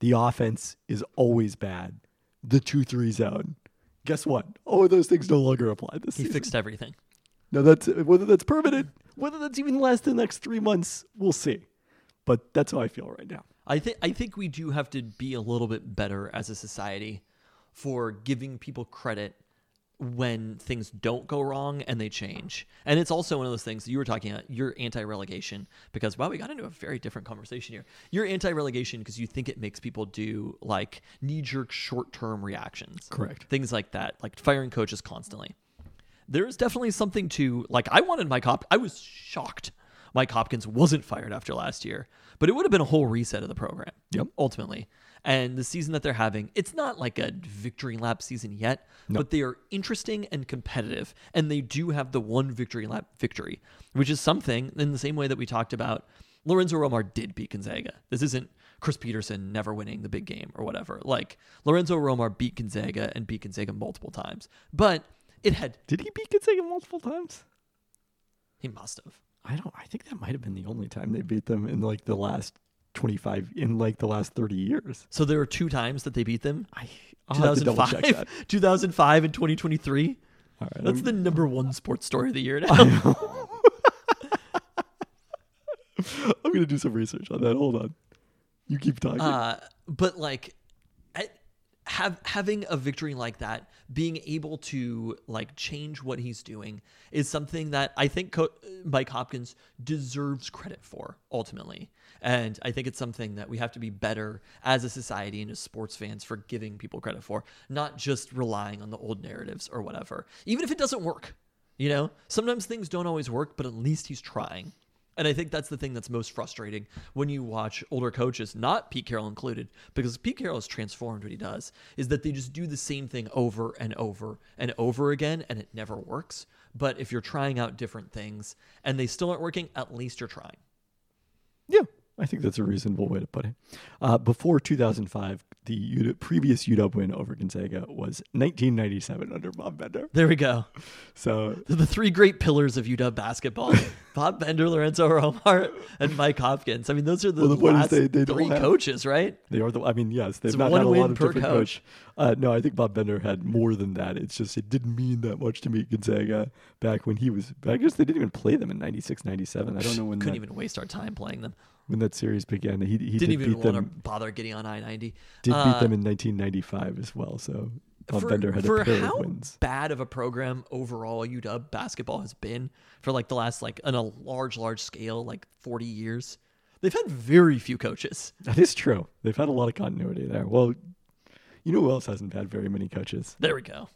The offense is always bad. The 2 3 zone. Guess what? All of those things no longer apply this He season. fixed everything. No, that's whether that's permanent, whether that's even lasts the next three months, we'll see. But that's how I feel right now. I think I think we do have to be a little bit better as a society for giving people credit when things don't go wrong and they change. And it's also one of those things that you were talking uh, about, you're anti-relegation because wow, we got into a very different conversation here. You're anti-relegation because you think it makes people do like knee-jerk short-term reactions. Correct. Things like that, like firing coaches constantly. There is definitely something to like I wanted Mike Hop I was shocked Mike Hopkins wasn't fired after last year. But it would have been a whole reset of the program. Yep. Ultimately. And the season that they're having, it's not like a victory lap season yet, but they are interesting and competitive. And they do have the one victory lap victory, which is something in the same way that we talked about. Lorenzo Romar did beat Gonzaga. This isn't Chris Petersen never winning the big game or whatever. Like Lorenzo Romar beat Gonzaga and beat Gonzaga multiple times. But it had Did he beat Gonzaga multiple times? he must have. I don't. I think that might have been the only time they beat them in like the last twenty five in like the last thirty years. So there were two times that they beat them. I I'll have to double check 2005, that. *laughs* 2005 and 2023. All right, That's I'm- the number one sports story of the year now. *laughs* I'm gonna do some research on that. Hold on. You keep talking. Uh, but like, I, have having a victory like that, being able to like change what he's doing, is something that I think Co- Mike Hopkins deserves credit for ultimately. And I think it's something that we have to be better as a society and as sports fans for giving people credit for, not just relying on the old narratives or whatever. Even if it doesn't work, you know, sometimes things don't always work, but at least he's trying. And I think that's the thing that's most frustrating when you watch older coaches, not Pete Carroll included, because Pete Carroll has transformed what he does, is that they just do the same thing over and over and over again and it never works. But if you're trying out different things and they still aren't working, at least you're trying. I think that's a reasonable way to put it. Uh, before 2005, the previous UW win over Gonzaga was 1997 under Bob Bender. There we go. So *laughs* The three great pillars of UW basketball *laughs* Bob Bender, Lorenzo Romar, and Mike Hopkins. I mean, those are the, Well, the last they- they three have- coaches, right? they are the. I mean, yes, they've It's not one had a lot of per different coach. Uh, no, I think Bob Bender had more than that. It's just it didn't mean that much to me Gonzaga back when he was. I guess they didn't even play them in 96, 97. I don't know when Couldn't that, even waste our time playing them. When that series began. He he Didn't did even beat want to bother getting on I 90. Did beat them uh, in 1995 as well. So Bob Bender had for a pair how of wins. bad of a program overall UW basketball has been for like the last like on a large large scale like 40 years. They've had very few coaches. That is true. They've had a lot of continuity there. Well, you know who else hasn't had very many coaches? There we go.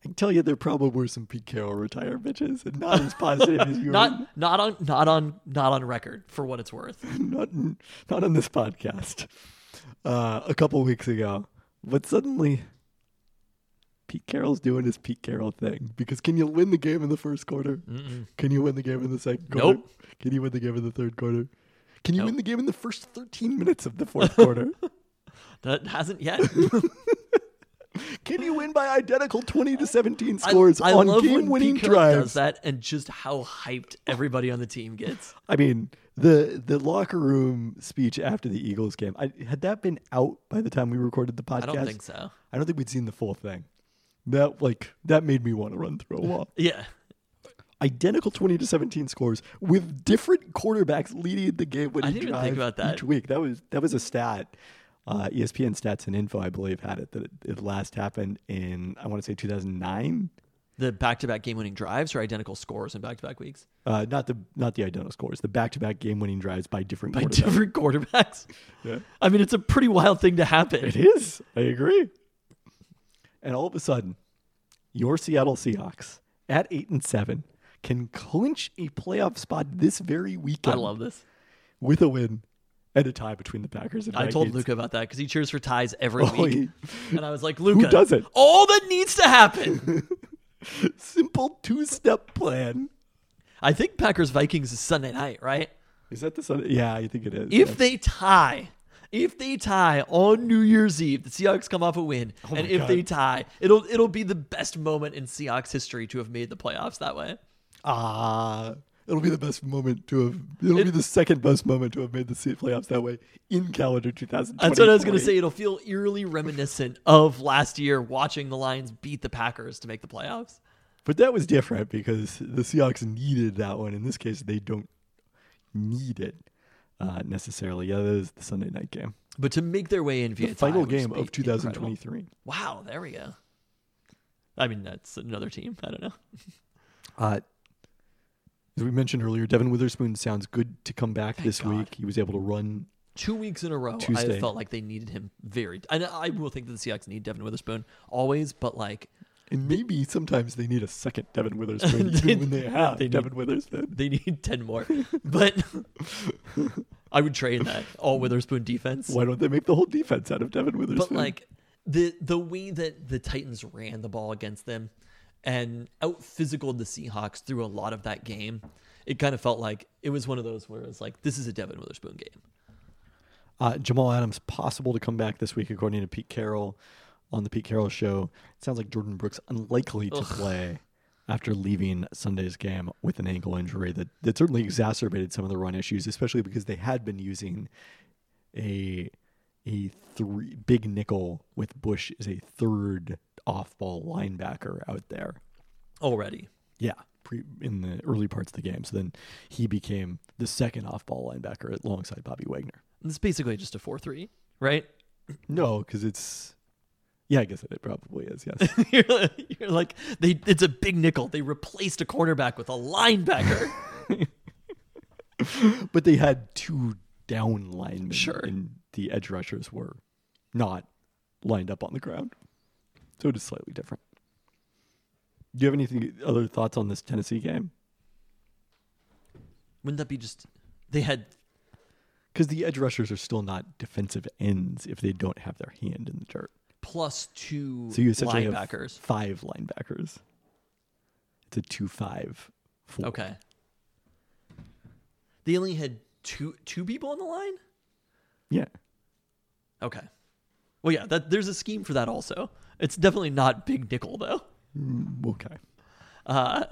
I can tell you there probably were some Pete Carroll retired bitches, and not as positive as *laughs* you. Not not on not on not on record for what it's worth. *laughs* not not on this podcast. Uh, a couple weeks ago, but suddenly Pete Carroll's doing his Pete Carroll thing because can you win the game in the first quarter? Can you win the game in the second quarter? Nope. Can you win the game in the third quarter? Can you Nope. win the game in the first 13 minutes of the fourth quarter? *laughs* That hasn't yet. Can you win by identical 20 to 17 I- scores I, on love when game-winning Pete Carroll does drives? that and just how hyped everybody on the team gets. I mean, the the locker room speech after the Eagles game, I, had that been out by the time we recorded the podcast? I don't think so. I don't think we'd seen the full thing. That like that made me want to run through a wall. *laughs* Yeah. Identical 20 to 17 scores with different quarterbacks leading the game winning I didn't even think about that. each week. That was that was a stat. Uh, ESPN Stats and Info, I believe, had it that it, it last happened in I want to say 2009. The back-to-back game-winning drives or identical scores in back-to-back weeks Uh, not the not the identical scores, the back-to-back game-winning drives by different by quarterbacks. different quarterbacks. *laughs* Yeah. I mean, it's a pretty wild thing to happen. It is. I agree. And all of a sudden, your Seattle Seahawks at eight and seven can clinch a playoff spot this very weekend. I love this. with a win and a tie between the Packers and I told Luca about that because he cheers for ties every Oh, week, he- *laughs* and I was like, Luca, does it? All that needs to happen. *laughs* Simple two-step plan. I think Packers Vikings is Sunday night, right? Is that the Sunday? Yeah, I think it is. If yes. they tie, if they tie on New Year's Eve, the Seahawks come off a win, Oh and if God. they tie, it'll it'll be the best moment in Seahawks history to have made the playoffs that way. ah, it'll be the best moment to have. It'll be the second best moment to have made the se- playoffs that way in calendar 2020. That's what I was going to say. It'll feel eerily reminiscent of last year watching the Lions beat the Packers to make the playoffs. But that was different because the Seahawks needed that one. In this case, they don't need it uh, necessarily. Yeah, that is the Sunday night game. But to make their way in via The final would game be of incredible. 2023. Wow, there we go. I mean, that's another team. I don't know. Uh, as we mentioned earlier, Devon Witherspoon sounds good to come back this God. week. He was able to run. Two weeks in a row, I Tuesday. have felt like they needed him very. And I will think that the Seahawks need Devon Witherspoon always, but like And maybe sometimes they need a second Devon *laughs* Witherspoon even when they have They need- Devon Witherspoon. they need ten more. But *laughs* I would trade that all Witherspoon defense. Why don't they make the whole defense out of Devon Witherspoon? But like the the way that the Titans ran the ball against them and out physicaled the Seahawks through a lot of that game, it kind of felt like it was one of those where it's like this is a Devon Witherspoon game. Uh, Jamal Adams possible to come back this week, according to Pete Carroll on the Pete Carroll show. It sounds like Jordyn Brooks unlikely to play after leaving Sunday's game with an ankle injury that, that certainly exacerbated some of the run issues, especially because they had been using a a three big nickel with Bush as a third off ball linebacker out there. Already. Yeah, pre, in the early parts of the game. So then he became the second off ball linebacker alongside Bobby Wagner. It's basically just a four three, right? No, because it's yeah, I guess it probably is. Yes, *laughs* you're, you're like they it's a big nickel. They replaced a cornerback with a linebacker. *laughs* but they had two down linemen. Sure. and the edge rushers were not lined up on the ground, so it is slightly different. Do you have anything other thoughts on this Tennessee game? Wouldn't that be just they had Because the edge rushers are still not defensive ends if they don't have their hand in the dirt. plus two So you essentially have five linebackers. It's a two-five. Okay. They only had two two people on the line? Yeah. Okay. Well, yeah, that there's a scheme for that also. It's definitely not big nickel though. Mm, Okay. Uh,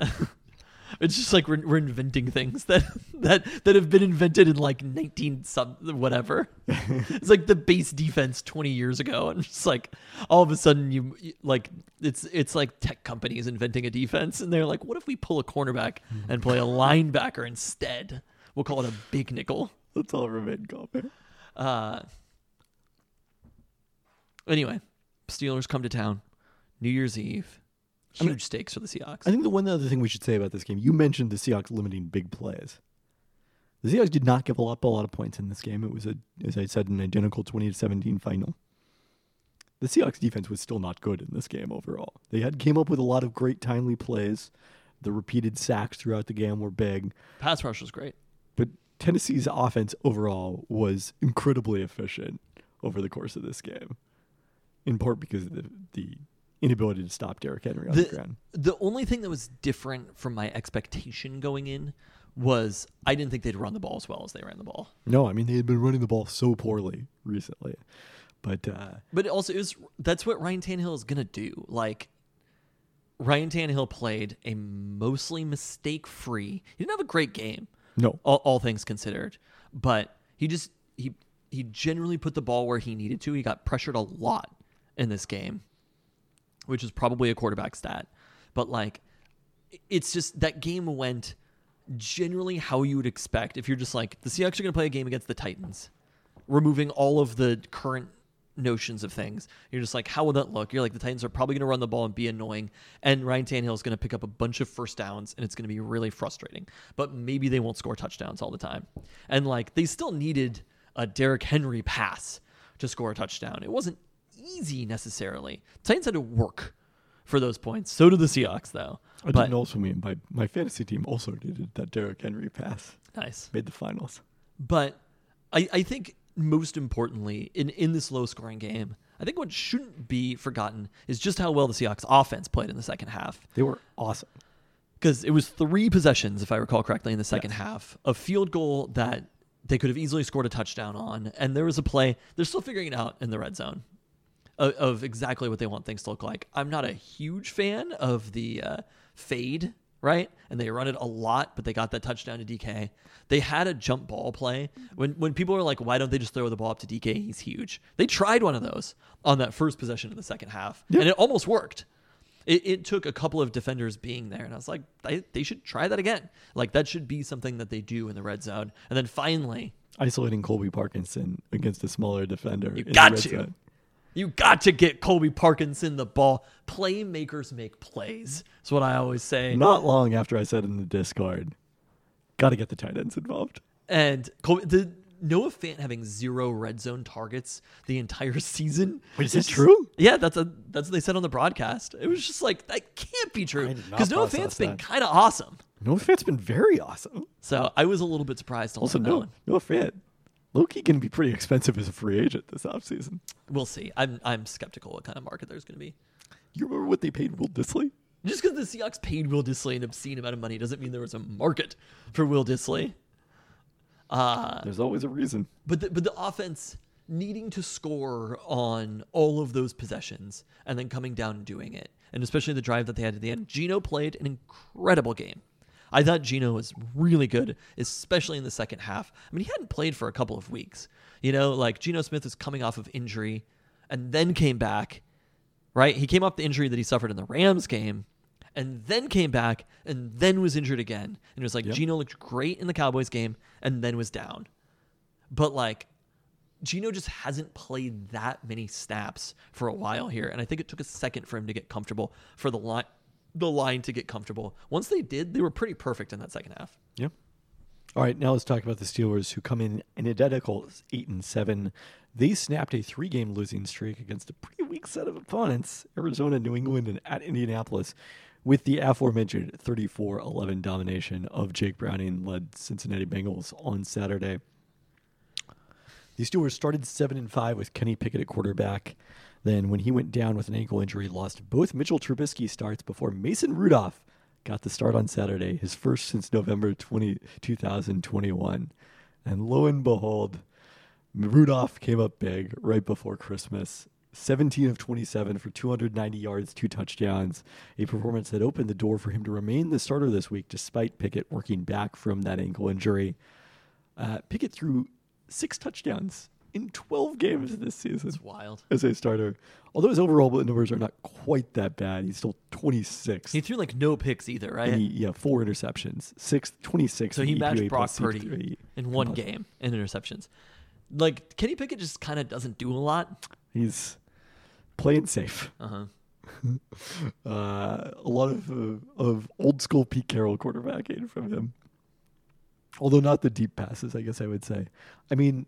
*laughs* it's just like we're, we're inventing things that *laughs* that that have been invented in like 19 some whatever. *laughs* it's like the base defense 20 years ago, and it's like all of a sudden you like it's it's like tech companies inventing a defense, and they're like, what if we pull a cornerback and play a linebacker instead? We'll call it a big nickel. That's all remain. Uh, anyway, Steelers come to town, New Year's Eve. Huge stakes for the Seahawks. I think the one other thing we should say about this game, you mentioned the Seahawks limiting big plays. The Seahawks did not give up a lot of points in this game. It was a, as I said, an identical twenty to seventeen final. The Seahawks defense was still not good in this game overall. They had came up with a lot of great timely plays. The repeated sacks throughout the game were big, Pass rush was great. but Tennessee's offense overall was incredibly efficient over the course of this game. In part because of the, the inability to stop Derrick Henry on the, the, ground. the only thing that was different from my expectation going in was I didn't think they'd run the ball as well as they ran the ball. No, I mean they had been running the ball so poorly recently. But uh, But also, it was that's what Ryan Tannehill is gonna do. Like Ryan Tannehill played a mostly mistake-free. He didn't have a great game, no, all, all things considered, but he just he he generally put the ball where he needed to. He got pressured a lot in this game, which is probably a quarterback stat. But like, it's just that game went generally how you would expect if you're just like the Seahawks are going to play a game against the Titans, removing all of the current notions of things. You're just like, how will that look? You're like, the Titans are probably going to run the ball and be annoying, and Ryan Tannehill is going to pick up a bunch of first downs, and it's going to be really frustrating. But maybe they won't score touchdowns all the time. And like, they still needed a Derrick Henry pass to score a touchdown. It wasn't easy necessarily. Titans had to work for those points. So did the Seahawks, though. I but didn't also mean my my fantasy team also needed that Derrick Henry pass. nice. Made the finals. But I, I think most importantly, in, in this low scoring game, I think what shouldn't be forgotten is just how well the Seahawks offense played in the second half. They were awesome. Because it was three possessions, if I recall correctly, in the second half. A field goal that they could have easily scored a touchdown on. And there was a play, they're still figuring it out in the red zone of, of exactly what they want things to look like. I'm not a huge fan of the uh, fade, right? And they run it a lot, but they got that touchdown to DK. They had a jump ball play. When when people are like, why don't they just throw the ball up to DK? He's huge. They tried one of those on that first possession of the second half, and it almost worked. It, it took a couple of defenders being there, and I was like, they, they should try that again. Like that should be something that they do in the red zone. And then finally, Isolating Colby Parkinson against a smaller defender. You got to. zone. You got to get Colby Parkinson the ball. Playmakers make plays. That's what I always say. Not long after I said in the Discord, got to get the tight ends involved. And Colby, the Noah Fant having zero red zone targets the entire *laughs* season. Wait, is that just- true? Yeah, that's a that's what they said on the broadcast. It was just like that can't be true I did not because Noah Fant's been kind of awesome. Noah Fant's been very awesome. So I was a little bit surprised to Also, learn that Noah, one. Noah Fant, Loki can be pretty expensive as a free agent this offseason. We'll see. I'm I'm skeptical what kind of market there's going to be. You remember what they paid Will Dissly? Just because the Seahawks paid Will Dissly an obscene amount of money doesn't mean there was a market for Will Dissly. Uh, There's always a reason. but the, but the offense needing to score on all of those possessions and then coming down and doing it, and especially the drive that they had at the end. Geno played an incredible game. I thought Geno was really good, especially in the second half. I mean, he hadn't played for a couple of weeks. You know, like Geno Smith is coming off of injury and then came back, right? He came off the injury that he suffered in the Rams game and then came back and then was injured again. And it was like Yep. Geno looked great in the Cowboys game and then was down. But like Geno just hasn't played that many snaps for a while here, and I think it took a second for him to get comfortable for the line the line to get comfortable. Once they did, they were pretty perfect in that second half. Yeah. All right, now let's talk about the Steelers, who come in an identical eight and seven. They snapped a three-game losing streak against a pretty weak set of opponents: Arizona, New England, and at Indianapolis, with the aforementioned 34-11 domination of Jake Browning-led Cincinnati Bengals on Saturday. The Steelers started seven and five with Kenny Pickett at quarterback. Then, when he went down with an ankle injury, lost both Mitchell Trubisky starts before Mason Rudolph got the start on Saturday, his first since November 20, 2021. And lo and behold, Rudolph came up big right before Christmas. 17 of 27 for 290 yards, two touchdowns, a performance that opened the door for him to remain the starter this week despite Pickett working back from that ankle injury. Uh, Pickett threw six touchdowns in 12 games this season It's wild. as a starter. Although his overall numbers are not quite that bad, he's still 26. He threw like no picks either, right? He, yeah, four interceptions, six, 26. so he EPA matched Brock Purdy C3 in one game in interceptions. Like Kenny Pickett just kind of doesn't do a lot. He's playing safe. Uh huh. *laughs* Uh, a lot of uh, of old school Pete Carroll quarterbacking from him. Although not the deep passes, I guess I would say. I mean,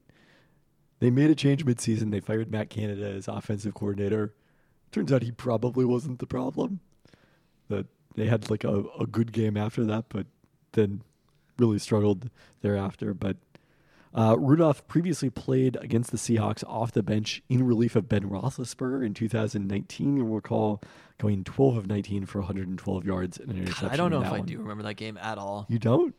they made a change midseason. They fired Matt Canada as offensive coordinator. Turns out he probably wasn't the problem. That they had like a, a good game after that, but then really struggled thereafter. But uh, Rudolph previously played against the Seahawks off the bench in relief of Ben Roethlisberger in 2019. You'll recall going 12 of 19 for 112 yards and an interception. God, I don't know if I one. do remember that game at all. You don't?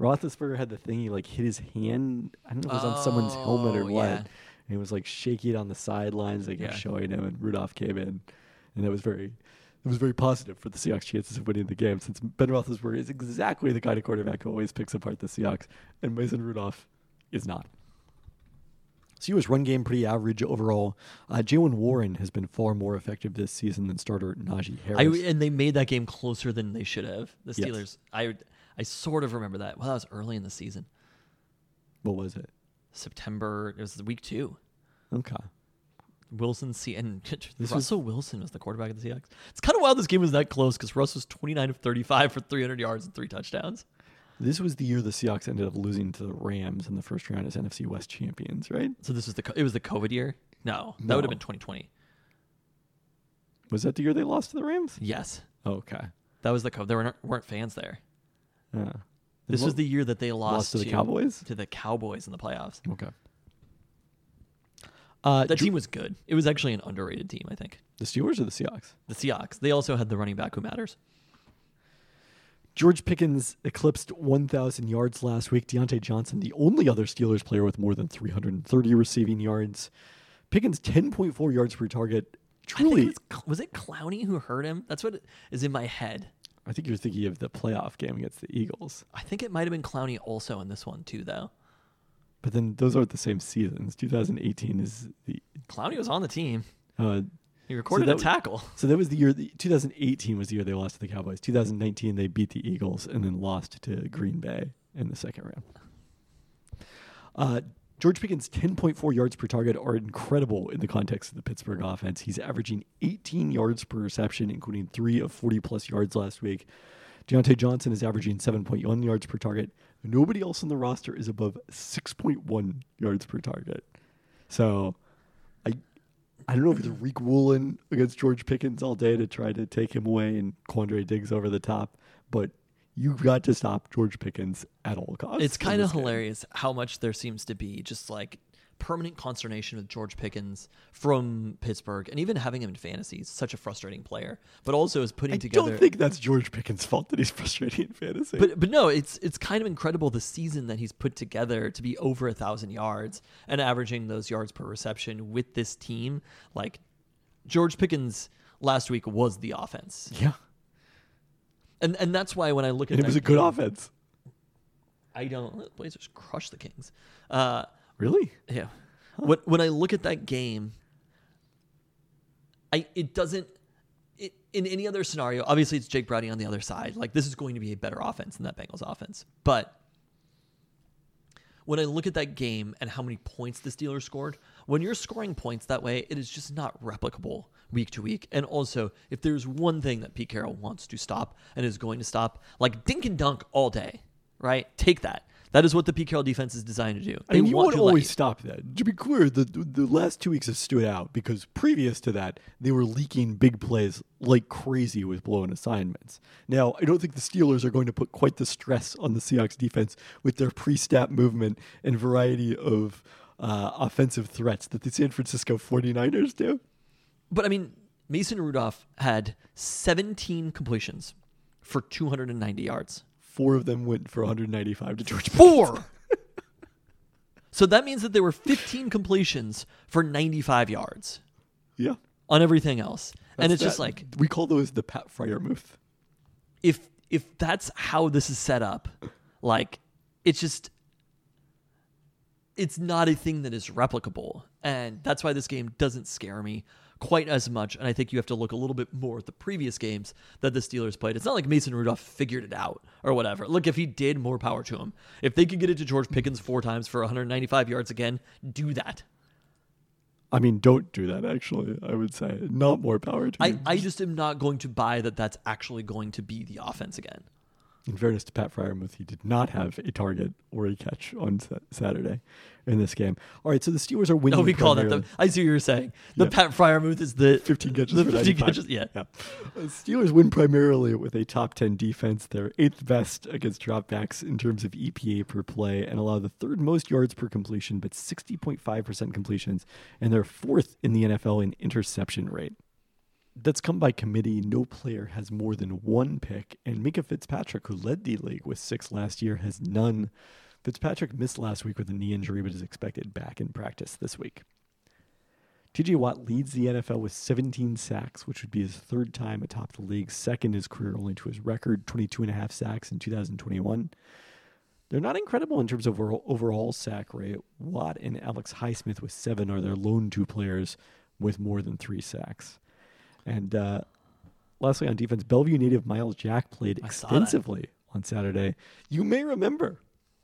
Roethlisberger had the thing. He like hit his hand. I don't know if it was on someone's helmet or Oh, what. yeah. he was like shaky it on the sidelines, like Yeah. showing him, and Rudolph came in, and that was very, it was very positive for the Seahawks' chances of winning the game, since Ben Roethlisberger is exactly the kind of quarterback who always picks apart the Seahawks, and Mason Rudolph is not. CU's run game pretty average overall. Uh, Jaylen Warren has been far more effective this season than starter Najee I, Harris. and they made that game closer than they should have. The Yes. Steelers. I I sort of remember that. Well, that was early in the season. what was it? September. It was week two. Okay. Wilson C and *laughs* This was- Russell Wilson was the quarterback of the Seahawks. It's kind of wild this game was that close because Russ was 29 of 35 for 300 yards and three touchdowns. This was the year the Seahawks ended up losing to the Rams in the first round as NFC West champions, right? So this was the it was the COVID year. No, that No. would have been 2020. Was that the year they lost to the Rams? Yes, okay. that was the co- there weren't, weren't fans there. Yeah. This was the year that they lost, lost to the Cowboys? To the Cowboys in the playoffs. Okay. Uh, That Ju- team was good. It was actually an underrated team, I think. the Steelers or the Seahawks? The Seahawks. They also had the running back who matters. George Pickens eclipsed 1,000 yards last week. Diontae Johnson, the only other Steelers player with more than 330 receiving yards. Pickens, 10.4 yards per target. I think Truly, it was, was it Clowney who hurt him? That's what is in my head. I think you're thinking of the playoff game against the Eagles. I think it might have been Clowney also in this one too, though. But then those aren't the same seasons. 2018 is the. Clowney was on the team. Uh, He recorded that a tackle. So that was the year. The, 2018 was the year they lost to the Cowboys. 2019 they beat the Eagles and then lost to Green Bay in the second round. Uh, George Pickens' 10.4 yards per target are incredible in the context of the Pittsburgh offense. He's averaging 18 yards per reception, including three of 40 plus yards last week. Diontae Johnson is averaging 7.1 yards per target. Nobody else on the roster is above 6.1 yards per target. So, I I don't know if it's Riq Woolen against George Pickens all day to try to take him away and Quandre Diggs over the top, but you've got to stop George Pickens at all costs. It's kind of this game. hilarious how much there seems to be just like permanent consternation with George Pickens from Pittsburgh, and even having him in fantasy. is such a frustrating player, but also is putting I together. I don't think that's George Pickens' fault that he's *laughs* frustrating in fantasy. But but no, it's it's kind of incredible the season that he's put together to be over a thousand yards and averaging those yards per reception with this team. Like George Pickens last week was the offense, yeah, and and that's why when I look at and it was a good offense. I don't the Blazers crush the Kings. Uh, Really? yeah. When when I look at that game, I it doesn't. It, in any other scenario, obviously it's Jake Browning on the other side. Like this is going to be a better offense than that Bengals offense. But when I look at that game and how many points the Steelers scored, when you're scoring points that way, it is just not replicable week to week. And also, if there's one thing that Pete Carroll wants to stop and is going to stop, like dink and dunk all day, right? Take that. That is what the Pete Carroll defense is designed to do. I mean, you want would to always stop that. To be clear, the the last two weeks have stood out because previous to that, they were leaking big plays like crazy with blown assignments. Now, I don't think the Steelers are going to put quite the stress on the Seahawks defense with their pre-snap movement and variety of uh, offensive threats that the San Francisco 49ers do. But I mean, Mason Rudolph had 17 completions for 290 yards. Four of them went for 195 to George. Four. *laughs* so that means that there were 15 completions for 95 yards Yeah. on everything else. and That's it's just like we call those the Pat Freiermuth. if if that's how this is set up, like it's just it's not a thing that is replicable. And that's why this game doesn't scare me quite as much. And I think you have to look a little bit more at the previous games that the Steelers played. It's not like Mason Rudolph figured it out or whatever. Look, if he did, more power to him. If they could get it to George Pickens four times for 195 yards again, do that. I mean, don't do that. Actually, I would say not more power to I. I just am not going to buy that that's actually going to be the offense again. In fairness to Pat Freiermuth, he did not have a target or a catch on Sa- Saturday in this game. All right, so the Steelers are winning. No, we call that the. I see what you're saying. The Yeah. Pat Freiermuth is the *laughs* 15 catches The for 15 95. catches, yeah. Uh, Steelers win primarily with a top 10 defense. They're eighth best against dropbacks in terms of EPA per play and allow the third most yards per completion, but 60.5% completions. And they're fourth in the NFL in interception rate. That's come by committee. No player has more than one pick, and Minkah Fitzpatrick, who led the league with six last year, has none. Fitzpatrick missed last week with a knee injury, but is expected back in practice this week. TJ Watt leads the NFL with 17 sacks, which would be his third time atop the league, second his career only to his record 22 and a half sacks in 2021. They're not incredible in terms of overall, sack rate. Watt and Alex Highsmith with seven are their lone two players with more than three sacks. And uh, lastly, on defense, Bellevue native Myles Jack played I saw that. extensively on Saturday. You may remember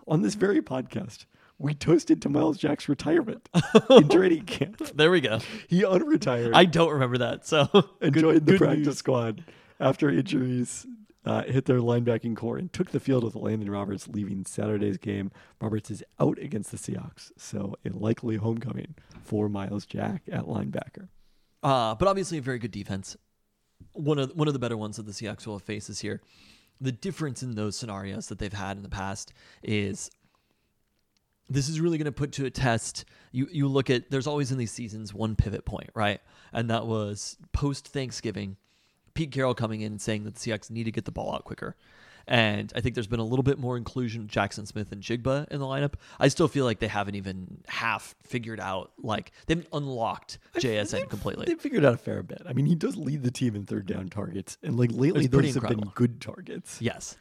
on this very podcast, we toasted to Myles Jack's retirement *laughs* in training camp. There we go. He unretired I don't remember that. So and *laughs* good- joined the good practice news. squad after injuries uh, hit their linebacking corps and took the field with Landon Roberts leaving Saturday's game. Roberts is out against the Seahawks, so a likely homecoming for Myles Jack at linebacker. Uh, but obviously a very good defense. One of one of the better ones that the Seahawks will face this year. The difference in those scenarios that they've had in the past is this is really going to put to a test. You you look at there's always in these seasons one pivot point, right? And that was post Thanksgiving, Pete Carroll coming in and saying that the Seahawks need to get the ball out quicker. And I think there's been a little bit more inclusion of Jaxon Smith-Njigba in the lineup. I still feel like they haven't even half figured out, like they haven't unlocked JSN completely. They figured out a fair bit. I mean, he does lead the team in third down targets, and like lately, those have been good targets. Yes.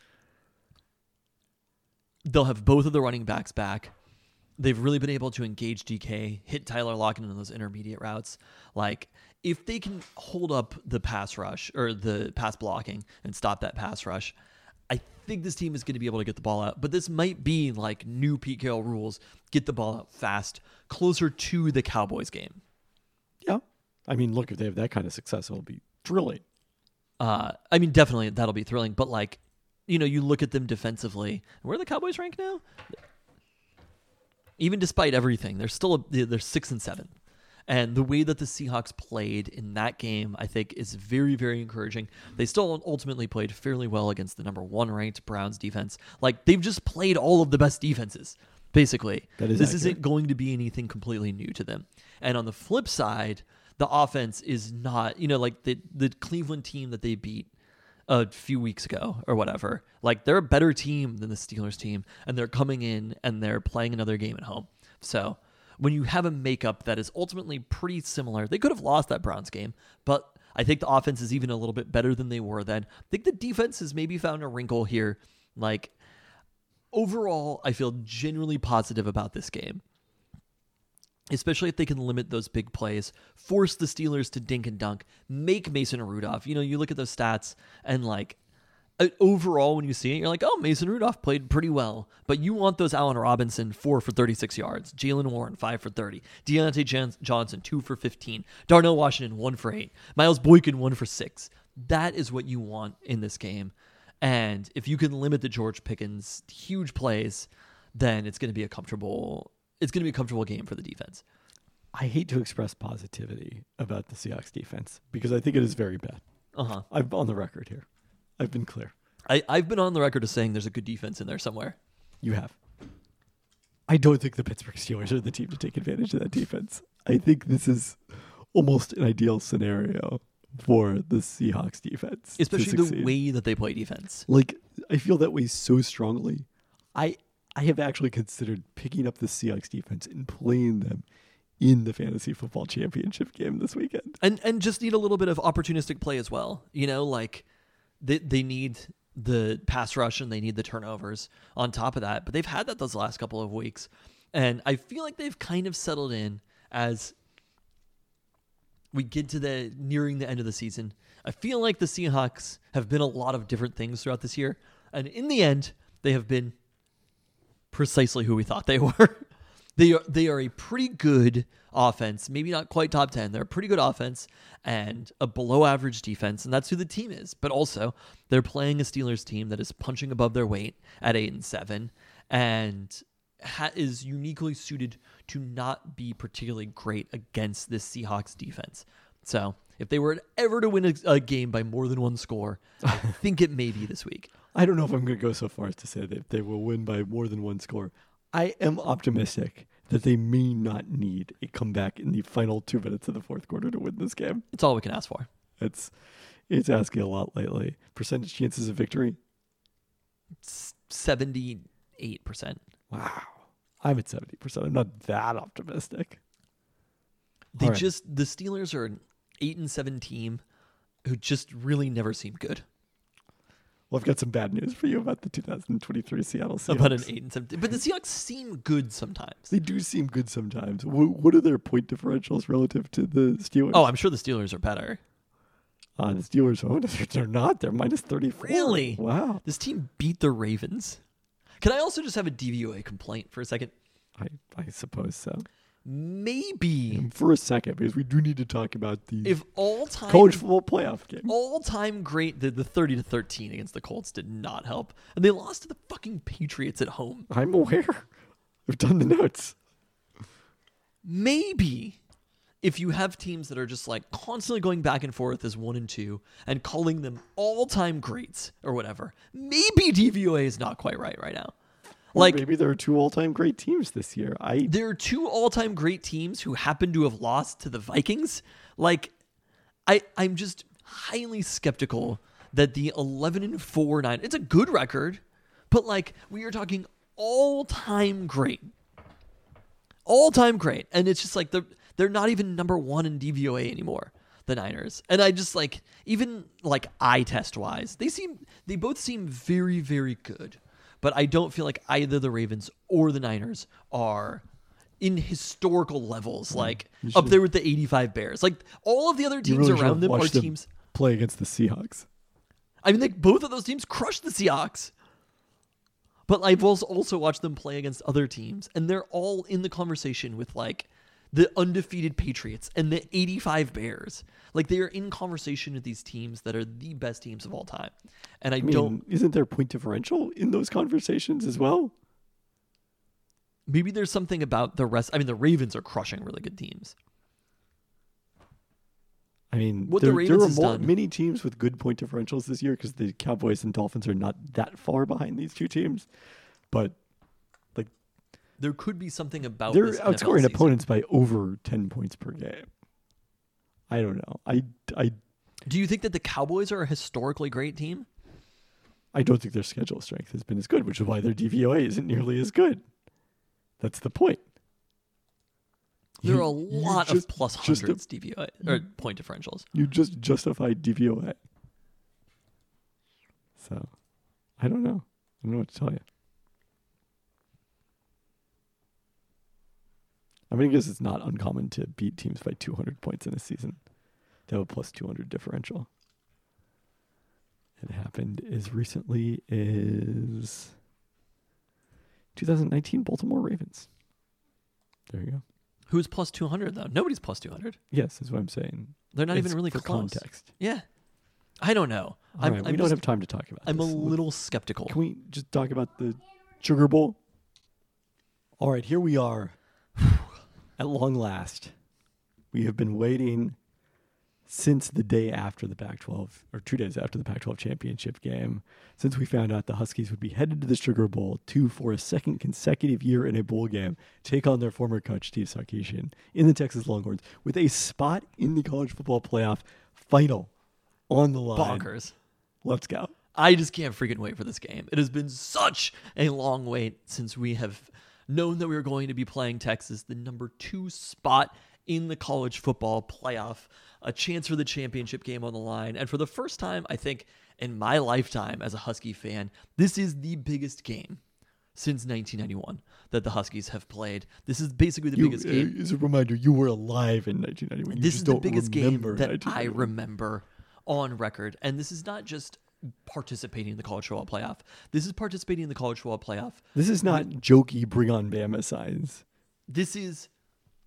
They'll have both of the running backs back. They've really been able to engage DK, hit Tyler Lockett in those intermediate routes. Like, if they can hold up the pass rush or the pass blocking and stop that pass rush, I think this team is going to be able to get the ball out. But this might be like new Pete Carroll rules get the ball out fast, closer to the Cowboys game. Yeah, I mean, look, if they have that kind of success, it'll be thrilling. Uh, I mean, definitely that'll be thrilling. But like, you know, you look at them defensively. Where are the Cowboys ranked now? Even despite everything, they're still a, they're six and seven. And the way that the Seahawks played in that game, I think, is very, very encouraging. They still ultimately played fairly well against the number one ranked Browns defense. Like they've just played all of the best defenses, basically. Is this accurate. isn't going to be anything completely new to them. And on the flip side, the offense is not, you know, like the the Cleveland team that they beat a few weeks ago or whatever. Like they're a better team than the Steelers team, and they're coming in and they're playing another game at home. So when you have a makeup that is ultimately pretty similar, they could have lost that Browns game, but I think the offense is even a little bit better than they were then. I think the defense has maybe found a wrinkle here. Like overall, I feel genuinely positive about this game especially if they can limit those big plays, force the Steelers to dink and dunk, make Mason Rudolph. You know, you look at those stats and like overall, when you see it, you're like, oh, Mason Rudolph played pretty well. But you want those Allen Robinson four for 36 yards, Jaylen Warren five for 30, Diontae Jan- Johnson two for 15, Darnell Washington one for eight, Miles Boykin one for six. That is what you want in this game. And if you can limit the George Pickens huge plays, then it's going to be a comfortable. It's going to be a comfortable game for the defense. I hate to express positivity about the Seahawks defense because I think it is very bad. Uh huh. I'm on the record here. I've been clear. I, I've been on the record as saying there's a good defense in there somewhere. You have. I don't think the Pittsburgh Steelers are the team to take advantage of that defense. I think this is almost an ideal scenario for the Seahawks defense, Especially the way that they play defense. Like I feel that way so strongly. I I have actually considered picking up the Seahawks defense and playing them in the fantasy football championship game this weekend. And and just need a little bit of opportunistic play as well. You know, like they they need the pass rush and they need the turnovers on top of that. But they've had that those last couple of weeks. And I feel like they've kind of settled in as we get to the nearing the end of the season. I feel like the Seahawks have been a lot of different things throughout this year. And in the end, they have been precisely who we thought they *laughs* were. They are they are a pretty good offense, maybe not quite top 10. They're a pretty good offense and a below average defense, and that's who the team is. But also, they're playing a Steelers team that is punching above their weight at 8 and 7 and ha- is uniquely suited to not be particularly great against this Seahawks defense. So, if they were ever to win a, a game by more than one score, I *laughs* think it may be this week. I don't know if I'm going to go so far as to say that they will win by more than one score. I am optimistic that they may not need a comeback in the final two minutes of the fourth quarter to win this game. It's all we can ask for. It's it's asking a lot lately. Percentage chances of victory? Seventy-eight percent. Wow. I'm at 70%. I'm not that optimistic. They right. just the Steelers are an eight and seven team who just really never seem good. Well, I've got some bad news for you about the 2023 Seattle Seahawks. About an eight and seven, but the Seahawks seem good sometimes. They do seem good sometimes. What are their point differentials relative to the Steelers? Oh, I'm sure the Steelers are better. Uh, the Steelers, oh, *laughs* they're not. They're minus 34. Really? Wow. This team beat the Ravens. Can I also just have a DVOA complaint for a second? I, I suppose so. Maybe For a second, because we do need to talk about the if all time college football playoff game. all time great the, the 30 to 13 against the Colts did not help. And they lost to the fucking Patriots at home. I'm aware. I've done the notes. Maybe if you have teams that are just like constantly going back and forth as one and two and calling them all time greats or whatever, maybe DVOA is not quite right right now. Like maybe there are two all-time great teams this year. I there are two all-time great teams who happen to have lost to the Vikings. Like I I'm just highly skeptical that the 11 and 4 9 it's a good record, but like we are talking all-time great. All-time great. And it's just like they're they're not even number 1 in DVOA anymore. The Niners. And I just like even like eye test wise, they seem they both seem very very good. But I don't feel like either the Ravens or the Niners are in historical levels like up there with the 85 Bears. Like all of the other teams really around them are them teams play against the Seahawks. I mean, like both of those teams crushed the Seahawks. But I've also also watched them play against other teams, and they're all in the conversation with like the undefeated Patriots and the 85 Bears. Like they are in conversation with these teams that are the best teams of all time. And I, I mean, don't. isn't there point differential in those conversations as well? Maybe there's something about the rest. I mean, the Ravens are crushing really good teams. I mean, What the there, Ravens there are more, done- many teams with good point differentials this year because the Cowboys and Dolphins are not that far behind these two teams. But There could be something about they're outscoring season. opponents by over ten points per game. I don't know. I, I, Do you think that the Cowboys are a historically great team? I don't think their schedule strength has been as good, which is why their DVOA isn't nearly as good. That's the point. There You- are a lot just- of plus just a- hundreds DVOA or point differentials. You just justified DVOA. So, I don't know. I don't know what to tell you. I mean, I guess it's not uncommon to beat teams by 200 points in a season. To have a plus 200 differential. It happened as recently as 2019 Baltimore Ravens. There you go. Who's plus 200 though? Nobody's plus 200. Yes, is what I'm saying. They're not It's even really for close. context. Yeah. I don't know. All I'm, right, we I'm don't have time to talk about I'm a this. Let's- little skeptical. Can we just talk about the Sugar Bowl? All right, here we are. At long last, we have been waiting since the day after the Pac 12, or two days after the Pac 12 championship game, since we found out the Huskies would be headed to the Sugar Bowl to, for a second consecutive year in a bowl game, take on their former coach, Steve Sarkisian, in the Texas Longhorns, with a spot in the college football playoff final on the line. Bonkers. Let's go. I just can't freaking wait for this game. It has been such a long wait since we have known that we were going to be playing Texas, the number two spot in the college football playoff, a chance for the championship game on the line. And for the first time, I think, in my lifetime as a Husky fan, this is the biggest game since 1991 that the Huskies have played. This is basically the You- biggest uh, game. As a reminder, you were alive in 1991. You this is the biggest game that I remember on record. And this is not just participating in the college football playoff. This is participating in the college football playoff. This is not jokey bring on Bama signs. This is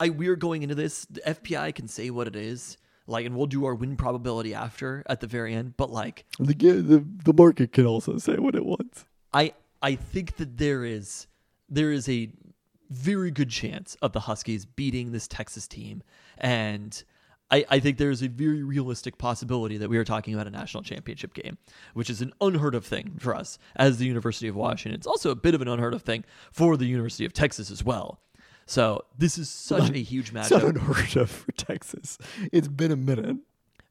I we're going into this. The FPI can say what it is. Like and we'll do our win probability after at the very end. But like The, the the market can also say what it wants. I I think that there is there is a very good chance of the Huskies beating this Texas team, and I, I think there is a very realistic possibility that we are talking about a national championship game, which is an unheard of thing for us as the University of Washington. It's also a bit of an unheard of thing for the University of Texas as well. So this is such a huge It's not unheard of for Texas. It's been a minute.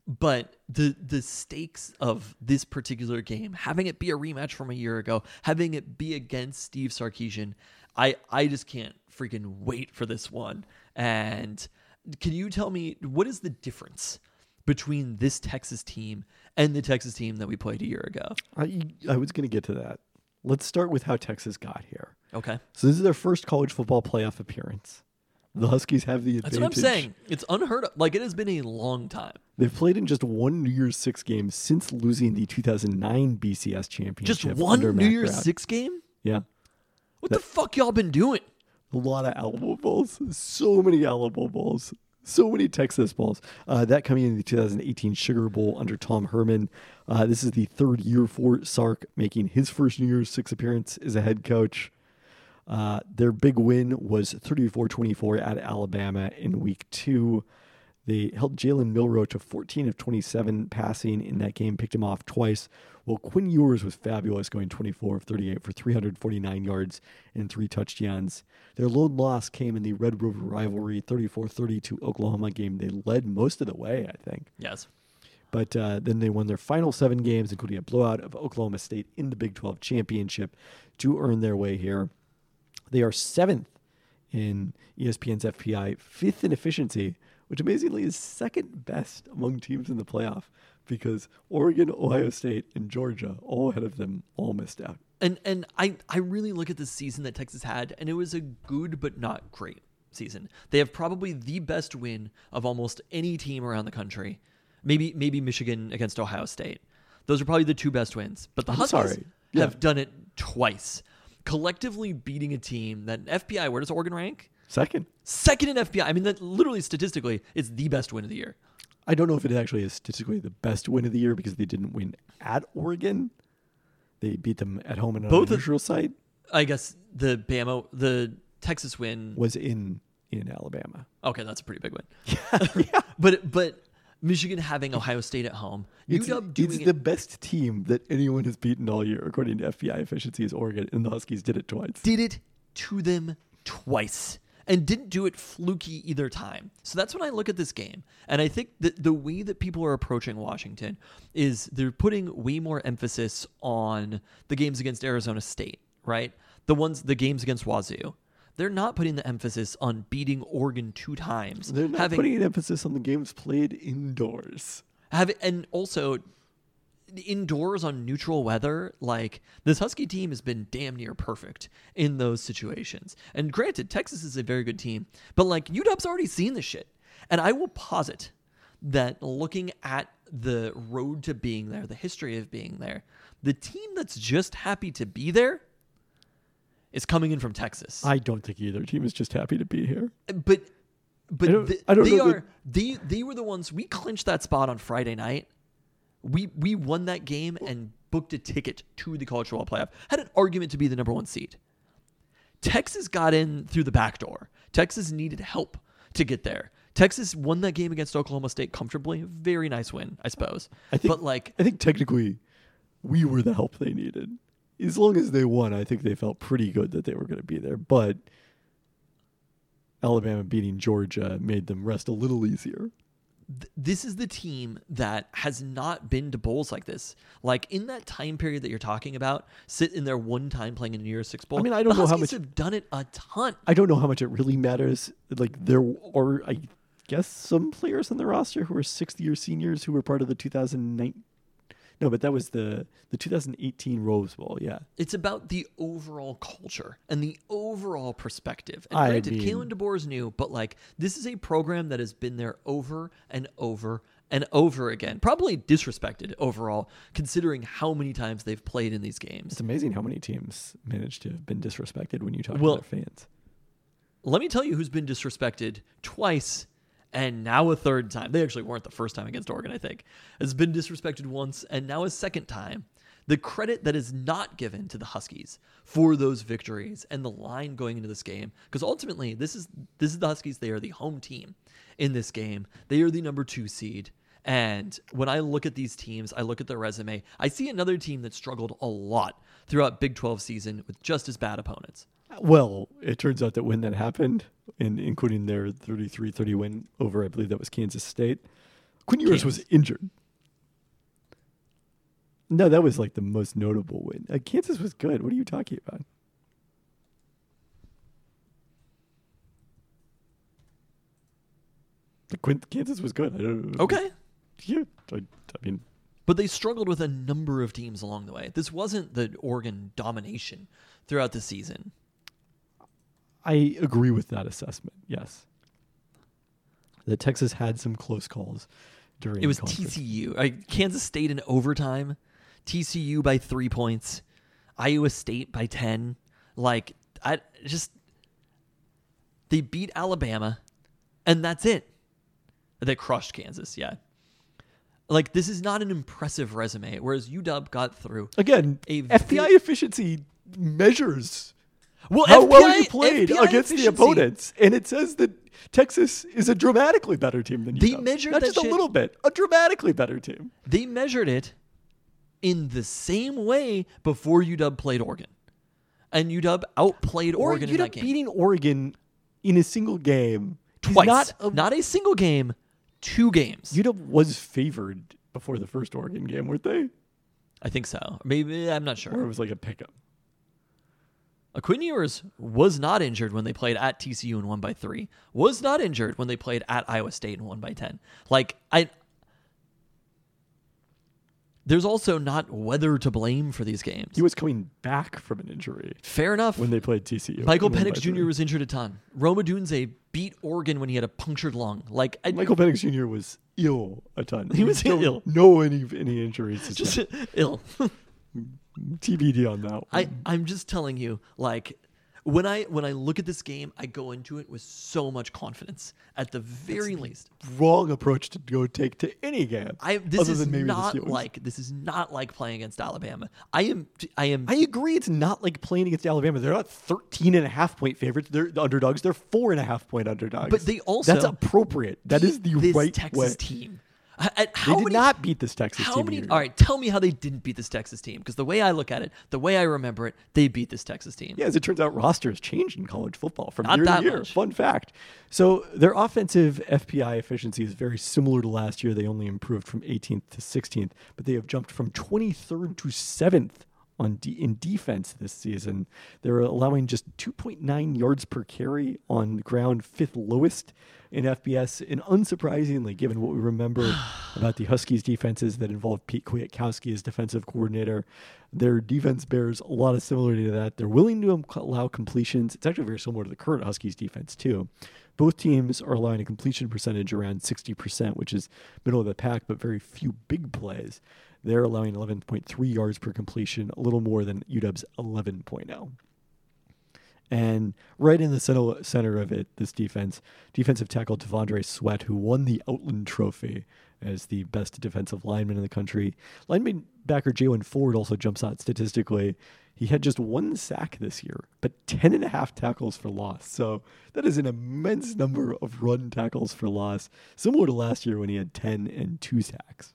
but the the stakes of this particular game, having it be a rematch from a year ago, having it be against Steve Sarkisian, I I just can't freaking wait for this one. And can you tell me what is the difference between this Texas team and the Texas team that we played a year ago? I, I was going to get to that. Let's start with how Texas got here. Okay. So this is their first college football playoff appearance. The Huskies have the advantage. That's what I'm saying. It's unheard of. Like it has been a long time. They've played in just one New Year's Six game since losing the 2009 BCS championship. Just one New Matt Year's Brown. Six game? Yeah, What the fuck y'all been doing? A lot of Alamo Bowls. So many Alamo Bowls. So many Texas Bowls. Uh, that coming in the 2018 Sugar Bowl under Tom Herman. Uh, this is the third year for Sark, making his first New Year's Six appearance as a head coach. Uh, their big win was 34 24 at Alabama in week two. They held Jalen Milroe to 14 of 27 passing in that game, picked him off twice. Well, Quinn Ewers was fabulous, going 24 of 38 for 349 yards and three touchdowns. Their lone loss came in the Red River rivalry, 34 32 Oklahoma game. They led most of the way, I think. Yes. But uh, then they won their final seven games, including a blowout of Oklahoma State in the Big 12 championship, to earn their way here. They are seventh in ESPN's FPI, fifth in efficiency, which amazingly is second best among teams in the playoff because Oregon, Ohio State, and Georgia, all ahead of them, all missed out. And and I I really look at the season that Texas had, and it was a good but not great season. They have probably the best win of almost any team around the country. Maybe maybe Michigan against Ohio State. Those are probably the two best wins. But the I'm Huskies. Yeah. have done it twice, collectively beating a team that FPI. Where does Oregon rank? Second. Second in FPI. I mean, that literally statistically, it's the best win of the year. I don't know if it actually is statistically the best win of the year because they didn't win at Oregon. They beat them at home in a Both neutral site. I guess the Bama, the Texas win Was in in Alabama. Okay, that's a pretty big win. *laughs* *laughs* But but Michigan having Ohio State at home, It's, it's it, the best team that anyone has beaten all year, according to FPI efficiency, is Oregon, and the Huskies did it twice. did it to them twice and didn't do it fluky either time. So that's when I look at this game. And I think that the way that people are approaching Washington is they're putting way more emphasis on the games against Arizona State, right? The ones the games against Wazoo. They're not putting the emphasis on beating Oregon two times. They're not having putting an emphasis on the games played indoors. have and also indoors on neutral weather like this husky team has been damn near perfect in those situations and granted texas is a very good team but like udub's already seen this shit and i will posit that looking at the road to being there the history of being there the team that's just happy to be there is coming in from texas I don't think either team is just happy to be here. but but I don't- th- I don't they know that- are they they were the ones we clinched that spot on Friday night. We we won that game and booked a ticket to the college football playoff. Had an argument to be the number one seed. Texas got in through the back door. Texas needed help to get there. Texas won that game against Oklahoma State comfortably. Very nice win, I suppose. I think, but like I think technically, we were the help they needed. As long as they won, I think they felt pretty good that they were going to be there. But Alabama beating Georgia made them rest a little easier. Th- this is the team that has not been to bowls like this. Like in that time period that you're talking about, sit in there one time playing in a New Year's Six bowl. I mean, I don't know how much- have done it a ton. I don't know how much it really matters. Like there are, I guess, some players on the roster who are sixth year seniors who were part of the 2009. No, but that was the the 2018 Rose Bowl. Yeah, It's about the overall culture and the overall perspective. And I granted, mean- Kalen DeBoer is new, but like this is a program that has been there over and over and over again. Probably disrespected overall, considering how many times they've played in these games. it's amazing how many teams manage to have been disrespected when you talk Well- to their fans. Let me tell you who's been disrespected twice and now a third time. They actually weren't the first time against Oregon, I think. Has been disrespected once and now a second time. The credit that is not given to the Huskies for those victories and the line going into this game because ultimately this is this is the Huskies they are the home team in this game. They are the number 2 seed. And when I look at these teams, I look at their resume, I see another team that struggled a lot throughout Big 12 season with just as bad opponents. Well, it turns out that when that happened, in, including their 33-30 win over, I believe that was Kansas State, Quinn Ewers was injured. No, that was like the most notable win. Uh, Kansas was good. What are you talking about? the Quin- Kansas was good. I don't, Okay. Yeah. I, I mean, But they struggled with a number of teams along the way. This wasn't the Oregon domination throughout the season. I agree with that assessment. Yes. That Texas had some close calls during. It was conference. TCU. I, Kansas State in overtime, TCU by three points, Iowa State by ten. Like I just they beat Alabama, and that's it. They crushed Kansas. Yeah. Like this is not an impressive resume. Whereas UW got through. Again, A FPI vi- efficiency measures Well, how well you played against the opponents, and it says that Texas is a dramatically better team than They UW. measured not just a little bit, a dramatically better team. They measured it in the same way before UW played Oregon, and UW outplayed Or Oregon in that UW game. beating Oregon in a single game twice. Not Not a, a, single game, two games. UW was favored before the first Oregon game, weren't they? I think so. Maybe I'm not sure. Or it was like a pickup. Quinn Ewers was not injured when they played at TCU and won by three. Was not injured when they played at Iowa State and won by ten. Like I. There's also not weather to blame for these games. He was coming back from an injury Fair enough. when they played TCU. Michael Penix Jr. was injured a ton. Rome Odunze beat Oregon when he had a punctured lung. Like I, Michael Penix Jr. was ill a ton. He was don't ill. No any any injuries. just Just ill. *laughs* TBD on that. One. I I'm just telling you, like when I when I look at this game, I go into it with so much confidence. At the very least, wrong approach to go take to any game. I this other is than maybe not like this is not like playing against Alabama. I am I am I agree. It's not like playing against Alabama. They're not 13 and a half point favorites. They're the underdogs. They're four and a half point underdogs. But they also that's appropriate. That is the right Texas way. team. I- They did many, not beat this Texas How team. many? All right, tell me how they didn't beat this Texas team. Because the way I look at it, the way I remember it, they beat this Texas team. Yeah, as it turns out, rosters changed in college football from Not year to year. much. Fun fact. So their offensive FPI efficiency is very similar to last year. They only improved from 18th to 16th, but they have jumped from 23rd to 7th on de- in defense this season. They're allowing just 2.9 yards per carry on the ground, fifth lowest in FBS. And unsurprisingly, given what we remember *sighs* about the Huskies defenses that involved Pete Kwiatkowski as defensive coordinator, their defense bears a lot of similarity to that. They're willing to allow completions. It's actually very similar to the current Huskies defense, too. Both teams are allowing a completion percentage around 60%, which is middle of the pack, but very few big plays. They're allowing 11.3 yards per completion, a little more than UW's 11.0. And right in the center, center of it, this defense, defensive tackle T'Vondre Sweat, who won the Outland Trophy as the best defensive lineman in the country. Lineman backer Jaylan Ford also jumps out statistically. He had just one sack this year, but 10 and a half tackles for loss. So that is an immense number of run tackles for loss, similar to last year when he had 10 and two sacks.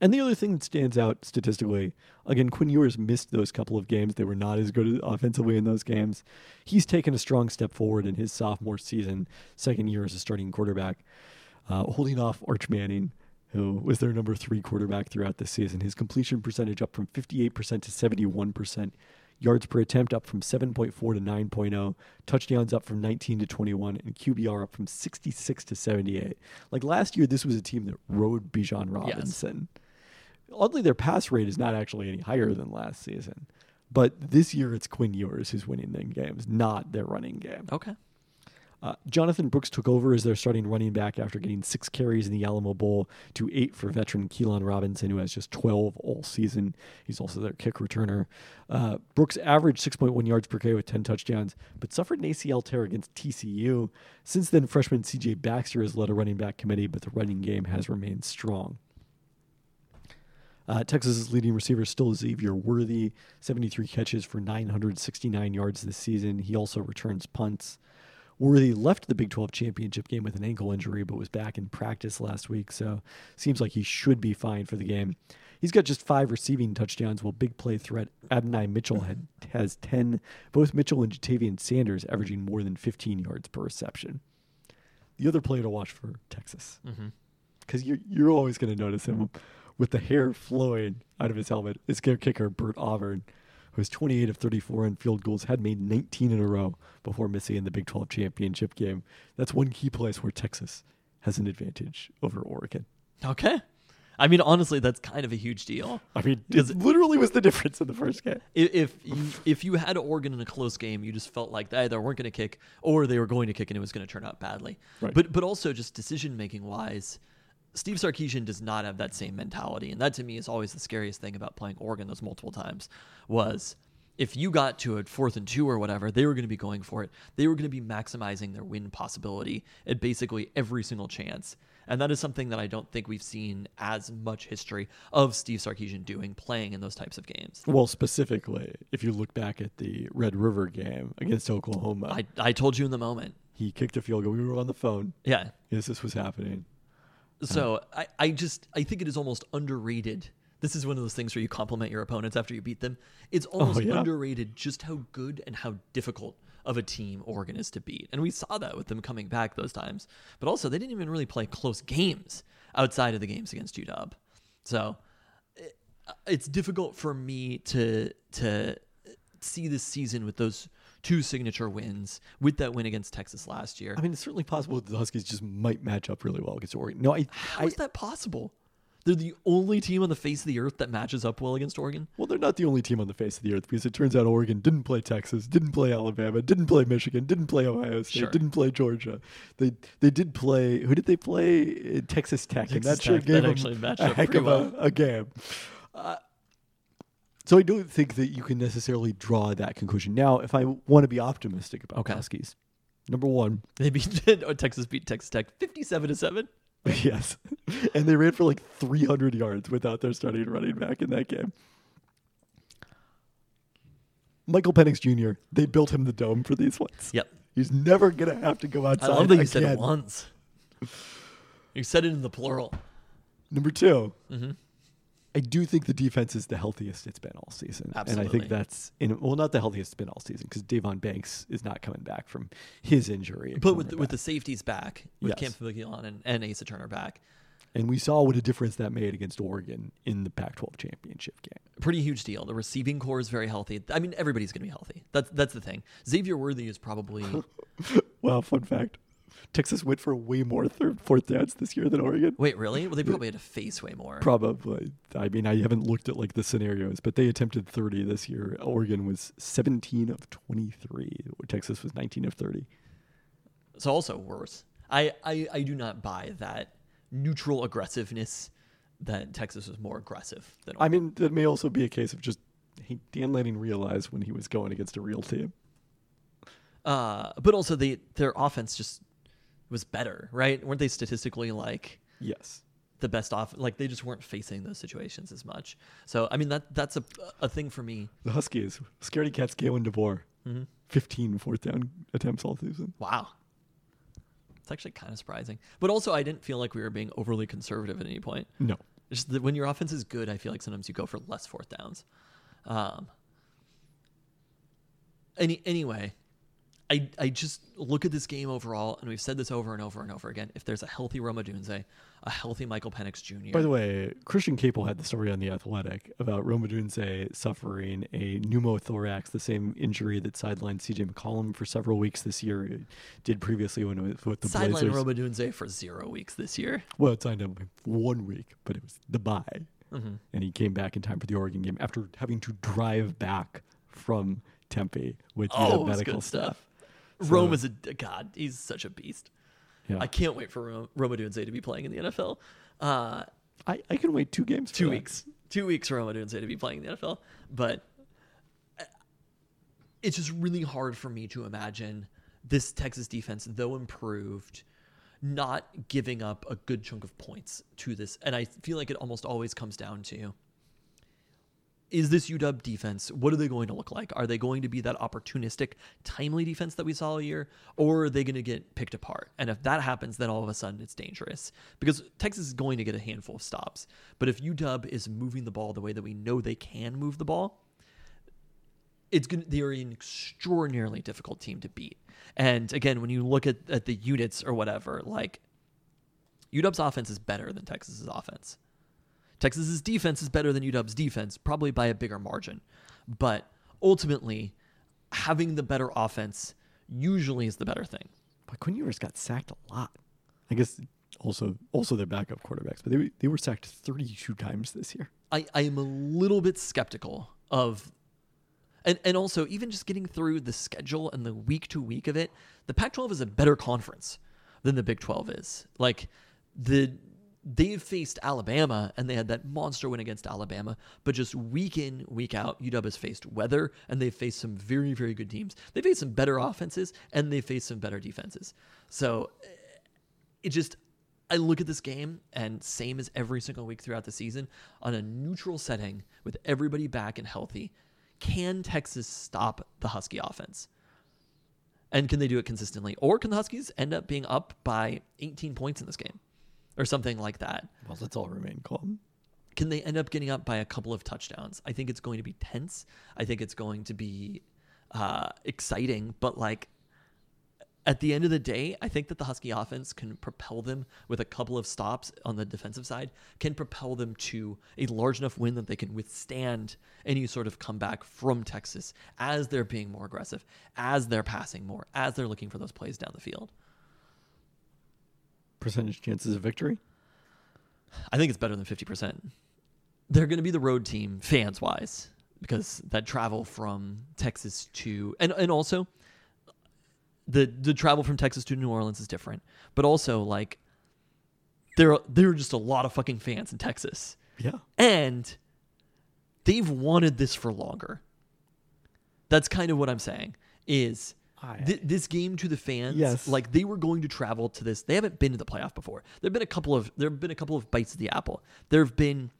And the other thing that stands out statistically, again, Quinn Ewers missed those couple of games. They were not as good offensively in those games. He's taken a strong step forward in his sophomore season, second year as a starting quarterback, uh, holding off Arch Manning, who was their number three quarterback throughout the season. His completion percentage up from 58% to 71%. Yards per attempt up from 7.4 to 9.0, touchdowns up from 19 to 21, and QBR up from 66 to 78. Like last year, this was a team that rode Bijan Robinson. Oddly, their pass rate is not actually any higher than last season. But this year, it's Quinn Ewers who's winning the games, not their running game. Okay. Uh, Jonathan Brooks took over as their starting running back after getting six carries in the Alamo Bowl to eight for veteran Keilan Robinson, who has just 12 all season. He's also their kick returner. Uh, Brooks averaged 6.1 yards per carry with 10 touchdowns, but suffered an ACL tear against TCU. Since then, freshman CJ Baxter has led a running back committee, but the running game has remained strong. Uh, Texas's leading receiver still is Xavier Worthy, 73 catches for 969 yards this season. He also returns punts. Worthy left the Big 12 championship game with an ankle injury, but was back in practice last week, so seems like he should be fine for the game. He's got just five receiving touchdowns, while big play threat Adonai Mitchell had, has 10. Both Mitchell and Ja'Tavion Sanders averaging more than 15 yards per reception. The other player to watch for Texas, mm-hmm. because you're, you're always going to notice him with the hair flowing out of his helmet, is kicker, Bert Auburn, who was 28 of 34 on field goals, had made 19 in a row before missing in the Big 12 championship game. That's one key place where Texas has an advantage over Oregon. Okay. I mean, honestly, that's kind of a huge deal. I mean, it literally was the difference in the first game. If you, if you had Oregon in a close game, you just felt like they either weren't going to kick or they were going to kick and it was going to turn out badly. Right. But but also just decision making wise, Steve Sarkisian does not have that same mentality, and that to me is always the scariest thing about playing Oregon those multiple times. Was if you got to a fourth and two or whatever, they were going to be going for it. They were going to be maximizing their win possibility at basically every single chance. And that is something that I don't think we've seen as much history of Steve Sarkisian doing playing in those types of games. Well, specifically, if you look back at the Red River game against Oklahoma, I, I told you in the moment. he kicked a field goal. We were on the phone Yeah. as this was happening. Uh-huh. So I, I just I think it is almost underrated. This is one of those things where you compliment your opponents after you beat them. It's oh, almost yeah? underrated just how good and how difficult of a team Oregon is to beat. And we saw that with them coming back those times. But also they didn't even really play close games outside of the games against UW. So it- uh, it's difficult for me to to see this season with those two signature wins with that win against Texas last year. I mean, it's certainly possible that the Huskies just might match up really well against Oregon. No, I, How I is that possible? They're the only team on the face of the earth that matches up well against Oregon. well, they're not the only team on the face of the earth because it turns out Oregon didn't play Texas, didn't play Alabama, didn't play Michigan, didn't play Ohio State, Sure. didn't play Georgia. They they did play. Who did they play? Texas Tech, and Texas that sure Tech, gave that them actually matched a up heck of a, a game. Uh, so I don't think that you can necessarily draw that conclusion. Now, if I want to be optimistic about Okay. Huskies, number one, *laughs* They beat Texas beat Texas Tech fifty-seven to seven. *laughs* Yes. And they ran for like 300 yards without their starting running back in that game. Michael Penix Jr., they built him the dome for these ones. Yep. He's never going to have to go outside. I love that you said it once. You said it in the plural. Number 2 Mm-hmm. I do think the defense is the healthiest it's been all season. And I think that's, in, well, not the healthiest it's been all season because Davon Banks is not coming back from his injury. But with the, with the safeties back, with Yes. Kam Fabiculanan and, and Asa Turner back, and we saw what a difference that made against Oregon in the Pac 12 championship game. pretty huge deal. The receiving corps is very healthy. I mean, everybody's going to be healthy. That's that's the thing. Xavier Worthy is probably *laughs* Wow, fun fact. Texas went for way more third, fourth downs this year than Oregon. wait, really? Well, they probably had to face way more. Probably. I mean, I haven't looked at like the scenarios, but they attempted 30 this year. Oregon was 17 of 23. Texas was 19 of 30. So also worse. I, I, I do not buy that neutral aggressiveness that Texas was more aggressive than I mean, that may also be a case of just hey, Dan Lanning realized when he was going against a real team. uh but also they their offense just was better, right? Weren't they statistically like Yes. the best off like they just weren't facing those situations as much. So I mean that that's a a thing for me. The Huskies, Scaredy Cats, Kalen DeBoer, Mm-hmm. 15 fourth down attempts all season. Wow. It's actually kind of surprising. But also I didn't feel like we were being overly conservative at any point. No. It's just that when your offense is good, I feel like sometimes you go for less fourth downs. Um, any anyway, I I just look at this game overall, and we've said this over and over and over again. If there's a healthy Rome Odunze, a healthy Michael Penix Jr. By the way, Christian Caple had the story on The Athletic about Rome Odunze suffering a pneumothorax, the same injury that sidelined CJ McCollum for several weeks this year. It did previously when it was with the sideline Blazers. Rome Odunze for zero weeks this year. well, it signed him one week, but it was the bye. Mm-hmm. And he came back in time for the Oregon game after having to drive back from Tempe with Oh, the medical stuff. staff. Rome is a god. He's such a beast. Yeah. I can't wait for Ro- Rome Odunze to be playing in the NFL. Uh, I, I can wait two games. For two that. weeks. Two weeks for Rome Odunze to be playing in the NFL. But uh, it's just really hard for me to imagine this Texas defense, though improved, not giving up a good chunk of points to this. And I feel like it almost always comes down to is this UW defense, what are they going to look like? Are they going to be that opportunistic, timely defense that we saw all year? Or are they going to get picked apart? And if that happens, then all of a sudden it's dangerous. Because Texas is going to get a handful of stops. But if UW is moving the ball the way that we know they can move the ball, it's going to, they're an extraordinarily difficult team to beat. And again, when you look at, at the units or whatever, like UW's offense is better than Texas's offense. Texas's defense is better than UW's defense, probably by a bigger margin. But ultimately, having the better offense usually is the better thing. But Quinn Ewers got sacked a lot. I guess also also their backup quarterbacks, but they were- they were sacked 32 times this year. I, I am a little bit skeptical of and and also even just getting through the schedule and the week to week of it, the Pac-12 is a better conference than the Big 12 is. Like the they've faced Alabama and they had that monster win against Alabama, but just week in, week out, UW has faced weather and they've faced some very, very good teams. They've faced some better offenses and they've faced some better defenses. So it just I look at this game and same as every single week throughout the season on a neutral setting with everybody back and healthy, can Texas stop the Husky offense? And can they do it consistently? Or can the Huskies end up being up by 18 points in this game? Or something like that. Well, let's all remain calm. Can they end up getting up by a couple of touchdowns? I think it's going to be tense. I think it's going to be uh, exciting, but like at the end of the day, I think that the Husky offense can propel them with a couple of stops on the defensive side, can propel them to a large enough win that they can withstand any sort of comeback from Texas as they're being more aggressive, as they're passing more, as they're looking for those plays down the field. Percentage chances of victory? I think it's better than 50%. They're going to be the road team fans wise because that travel from Texas to and and also the the travel from Texas to New Orleans is different. But also like there there are just a lot of fucking fans in Texas. Yeah. And they've wanted this for longer. That's kind of what I'm saying is I- thi- this game to the fans Yes. like they were going to travel to this they haven't been to the playoff before there've been a couple of there've been a couple of bites of the apple there've been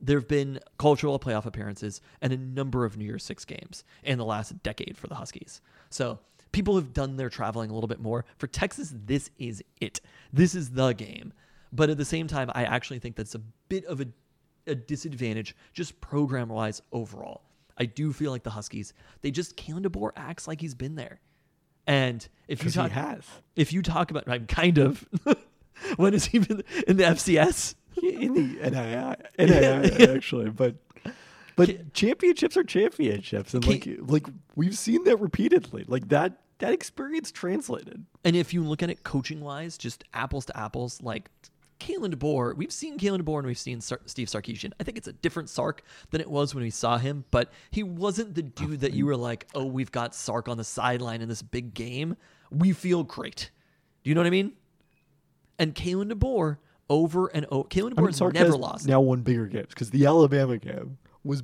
there have been cultural playoff appearances and a number of New Year's Six games in the last decade for the Huskies. So people have done their traveling a little bit more. For Texas, this is it. This is the game. But at the same time, I actually think that's a bit of a, a disadvantage just program wise overall. I do feel like the Huskies, they just Kalen DeBoer acts like he's been there. And if you talk, has. if you talk about, I'm kind of. *laughs* when has he been in the FCS? in the NAIA, NAIA *laughs* actually, but but championships are championships, and like like we've seen that repeatedly. Like that that experience translated. And if you look at it coaching wise, just apples to apples, like Kalen DeBoer, we've seen Kalen DeBoer and we've seen Sar- Steve Sarkisian. I think it's a different Sark than it was when we saw him, but he wasn't the dude that you were like, oh, we've got Sark on the sideline in this big game. We feel great. Do you know what I mean? And Kalen DeBoer, over and over, Kalen I DeBoer mean, Sark never lost. now won bigger games because the Alabama game was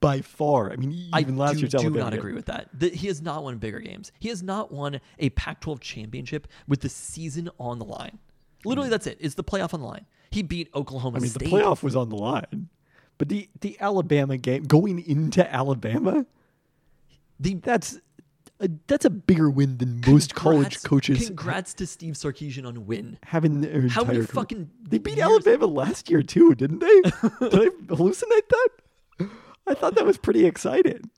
by far. I mean, even I last do, year's do Alabama not game. agree with that. The- he has not won bigger games. He has not won a Pac-12 championship with the season on the line. Literally, that's it. It's the playoff on the line. He beat Oklahoma I mean, State. the playoff was on the line, but the the Alabama game going into Alabama, The that's a, that's a bigger win than most college congrats- coaches Congrats to Steve Sarkisian on win. have in their How many career. fucking They beat years- Alabama last year too, didn't they? *laughs* Did I hallucinate that? I thought that was pretty exciting.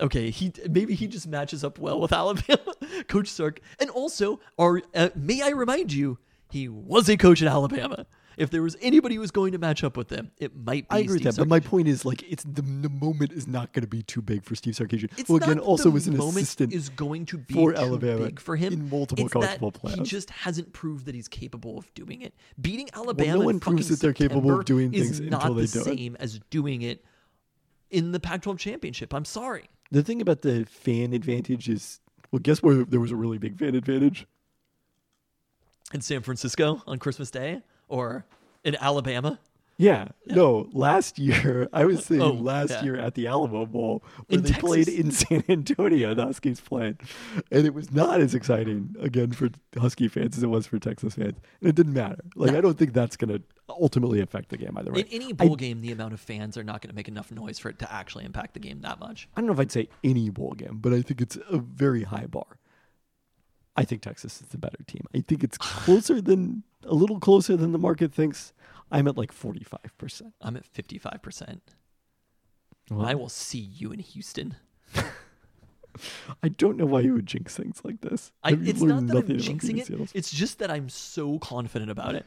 Okay, he maybe he just matches up well with Alabama, *laughs* Coach Sark. And also, are uh, may I remind you, he was a coach at Alabama. If there was anybody who was going to match up with them, it might be I agree Steve with that, but my point is like it's the, the moment is not going to be too big for Steve Sarkisian. It's Who again that also the was an moment assistant. is going to be for too Alabama big for him in multiple it's college that football He just hasn't proved that he's capable of doing it. Beating Alabama, no one in fucking proves that they're capable of doing is things not until they the do it. same as doing it in the Pac-12 championship. I'm sorry. the thing about the fan advantage is well, guess where there was a really big fan advantage? In San Francisco on Christmas Day or in Alabama. Yeah, no. Last year, I was *laughs* saying Oh, last yeah. year at the Alamo Bowl where In they played in San Antonio. The Huskies played, and it was not as exciting again for Husky fans as it was for Texas fans. And it didn't matter. Like No. I don't think that's going to ultimately affect the game either way. In any I, bowl game, the amount of fans are not going to make enough noise for it to actually impact the game that much. I don't know if I'd say any bowl game, but I think it's a very high bar. I think Texas is the better team. I think it's closer than a little closer than the market thinks. I'm at like 45 percent. I'm at 55%. I will see you in Houston. *laughs* I don't know why you would jinx things like this. I, it's not that I'm jinxing it. Seattle's? It's just that I'm so confident about it.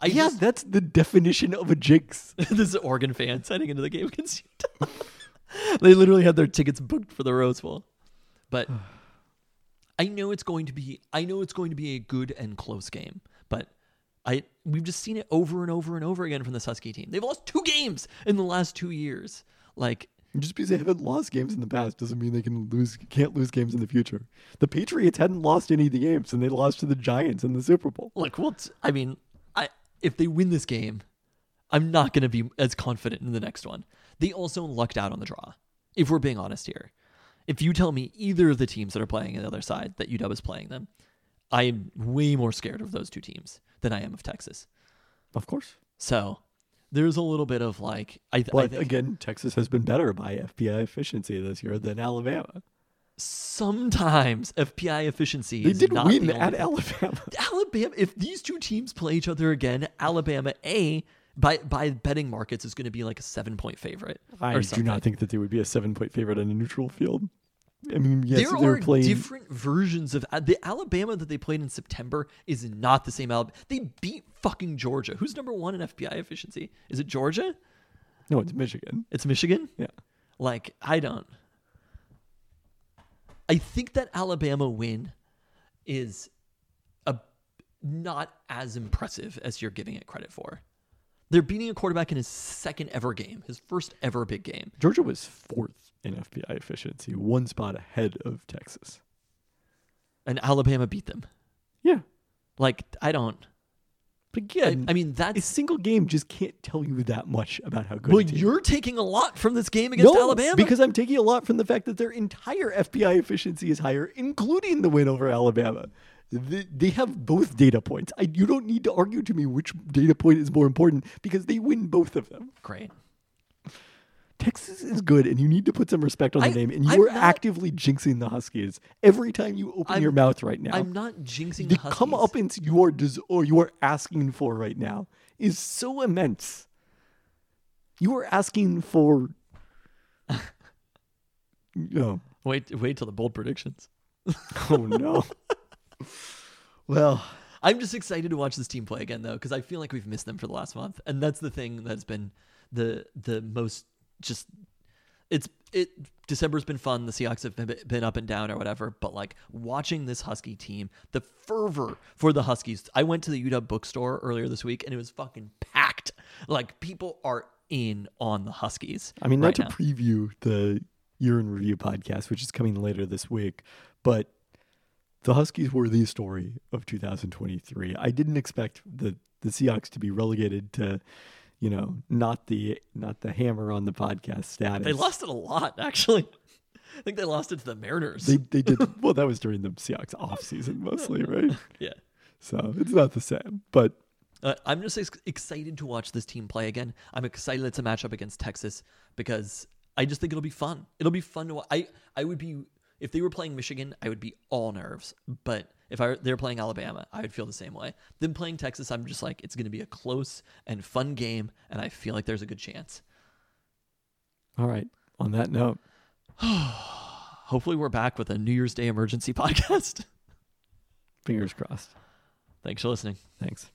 I yeah, just, that's the definition of a jinx. *laughs* this is Oregon fans heading into the game against Utah. *laughs* they literally had their tickets booked for the Rose Bowl. But *sighs* *sighs* *sighs* I know it's going to be I know it's going to be a good and close game, but I we've just seen it over and over and over again from this Husky team. They've lost two games in the last 2 years. Like Just because they haven't lost games in the past doesn't mean they can lose can't lose games in the future. The Patriots hadn't lost any of the games and they lost to the Giants in the Super Bowl. like what I mean, I if they win this game, I'm not going to be as confident in the next one. They also lucked out on the draw. If we're being honest here. If you tell me either of the teams that are playing on the other side that UW is playing them, I am way more scared of those two teams than I am of Texas. Of course. So there's a little bit of like I, th- I But think again, Texas has been better by FPI efficiency this year than Alabama. sometimes FPI efficiency They is did not win the at Alabama. *laughs* Alabama. If these two teams play each other again, Alabama A by by betting markets is going to be like a seven point favorite. I do not think that they would be a seven point favorite on a neutral field. I mean, yes, there they're are playing. different versions of the Alabama that they played in September is not the same Alabama. They beat fucking Georgia. Who's number one in FPI efficiency? Is it Georgia? No, it's Michigan. It's Michigan. Yeah. Like I don't. I think that Alabama win is a not as impressive as you're giving it credit for. They're beating a quarterback in his second ever game, his first ever big game. Georgia was fourth in FPI efficiency, one spot ahead of Texas. And Alabama beat them. Yeah. Like I don't. But again, I mean that a single game just can't tell you that much about how good. well. You're taking a lot from this game against no, Alabama because I'm taking a lot from the fact that their entire FPI efficiency is higher, including the win over Alabama. They, they have both data points. I, you don't need to argue to me which data point is more important because they win both of them. great. Texas is good, and you need to put some respect on the I- name. And I'm you are not- actively jinxing the Huskies every time you open I'm- your mouth right now. I'm not jinxing the the Huskies. comeuppance you are des- or you are asking for right now is so immense. You are asking for. *laughs* no. Wait, wait till the bold predictions. Oh no. *laughs* well, I'm just excited to watch this team play again, though, because I feel like we've missed them for the last month, and that's the thing that's been the the most just. It's it. December's been fun. The Seahawks have been, been up and down or whatever, but like watching this Husky team, the fervor for the Huskies. I went to the UW bookstore earlier this week, and it was fucking packed. Like people are in on the Huskies. I mean, not right to now. preview the year in review podcast, which is coming later this week, but the Huskies were the story of 2023. I didn't expect the the Seahawks to be relegated to, you know, not the not the hammer on the podcast status. They lost it a lot, actually. I think they lost it to the Mariners. They they did *laughs* well. That was during the Seahawks off season mostly, right? *laughs* yeah. So it's not the same, but Uh, I'm just ex- excited to watch this team play again. I'm excited it's a matchup against Texas because I just think it'll be fun. It'll be fun to watch. I I would be if they were playing Michigan, I would be all nerves. But if I they're playing Alabama, I would feel the same way. Then playing Texas, I'm just like it's going to be a close and fun game, and I feel like there's a good chance. all right. On that note, *sighs* Hopefully, we're back with a New Year's Day emergency *laughs* podcast. fingers crossed. Thanks for listening. Thanks.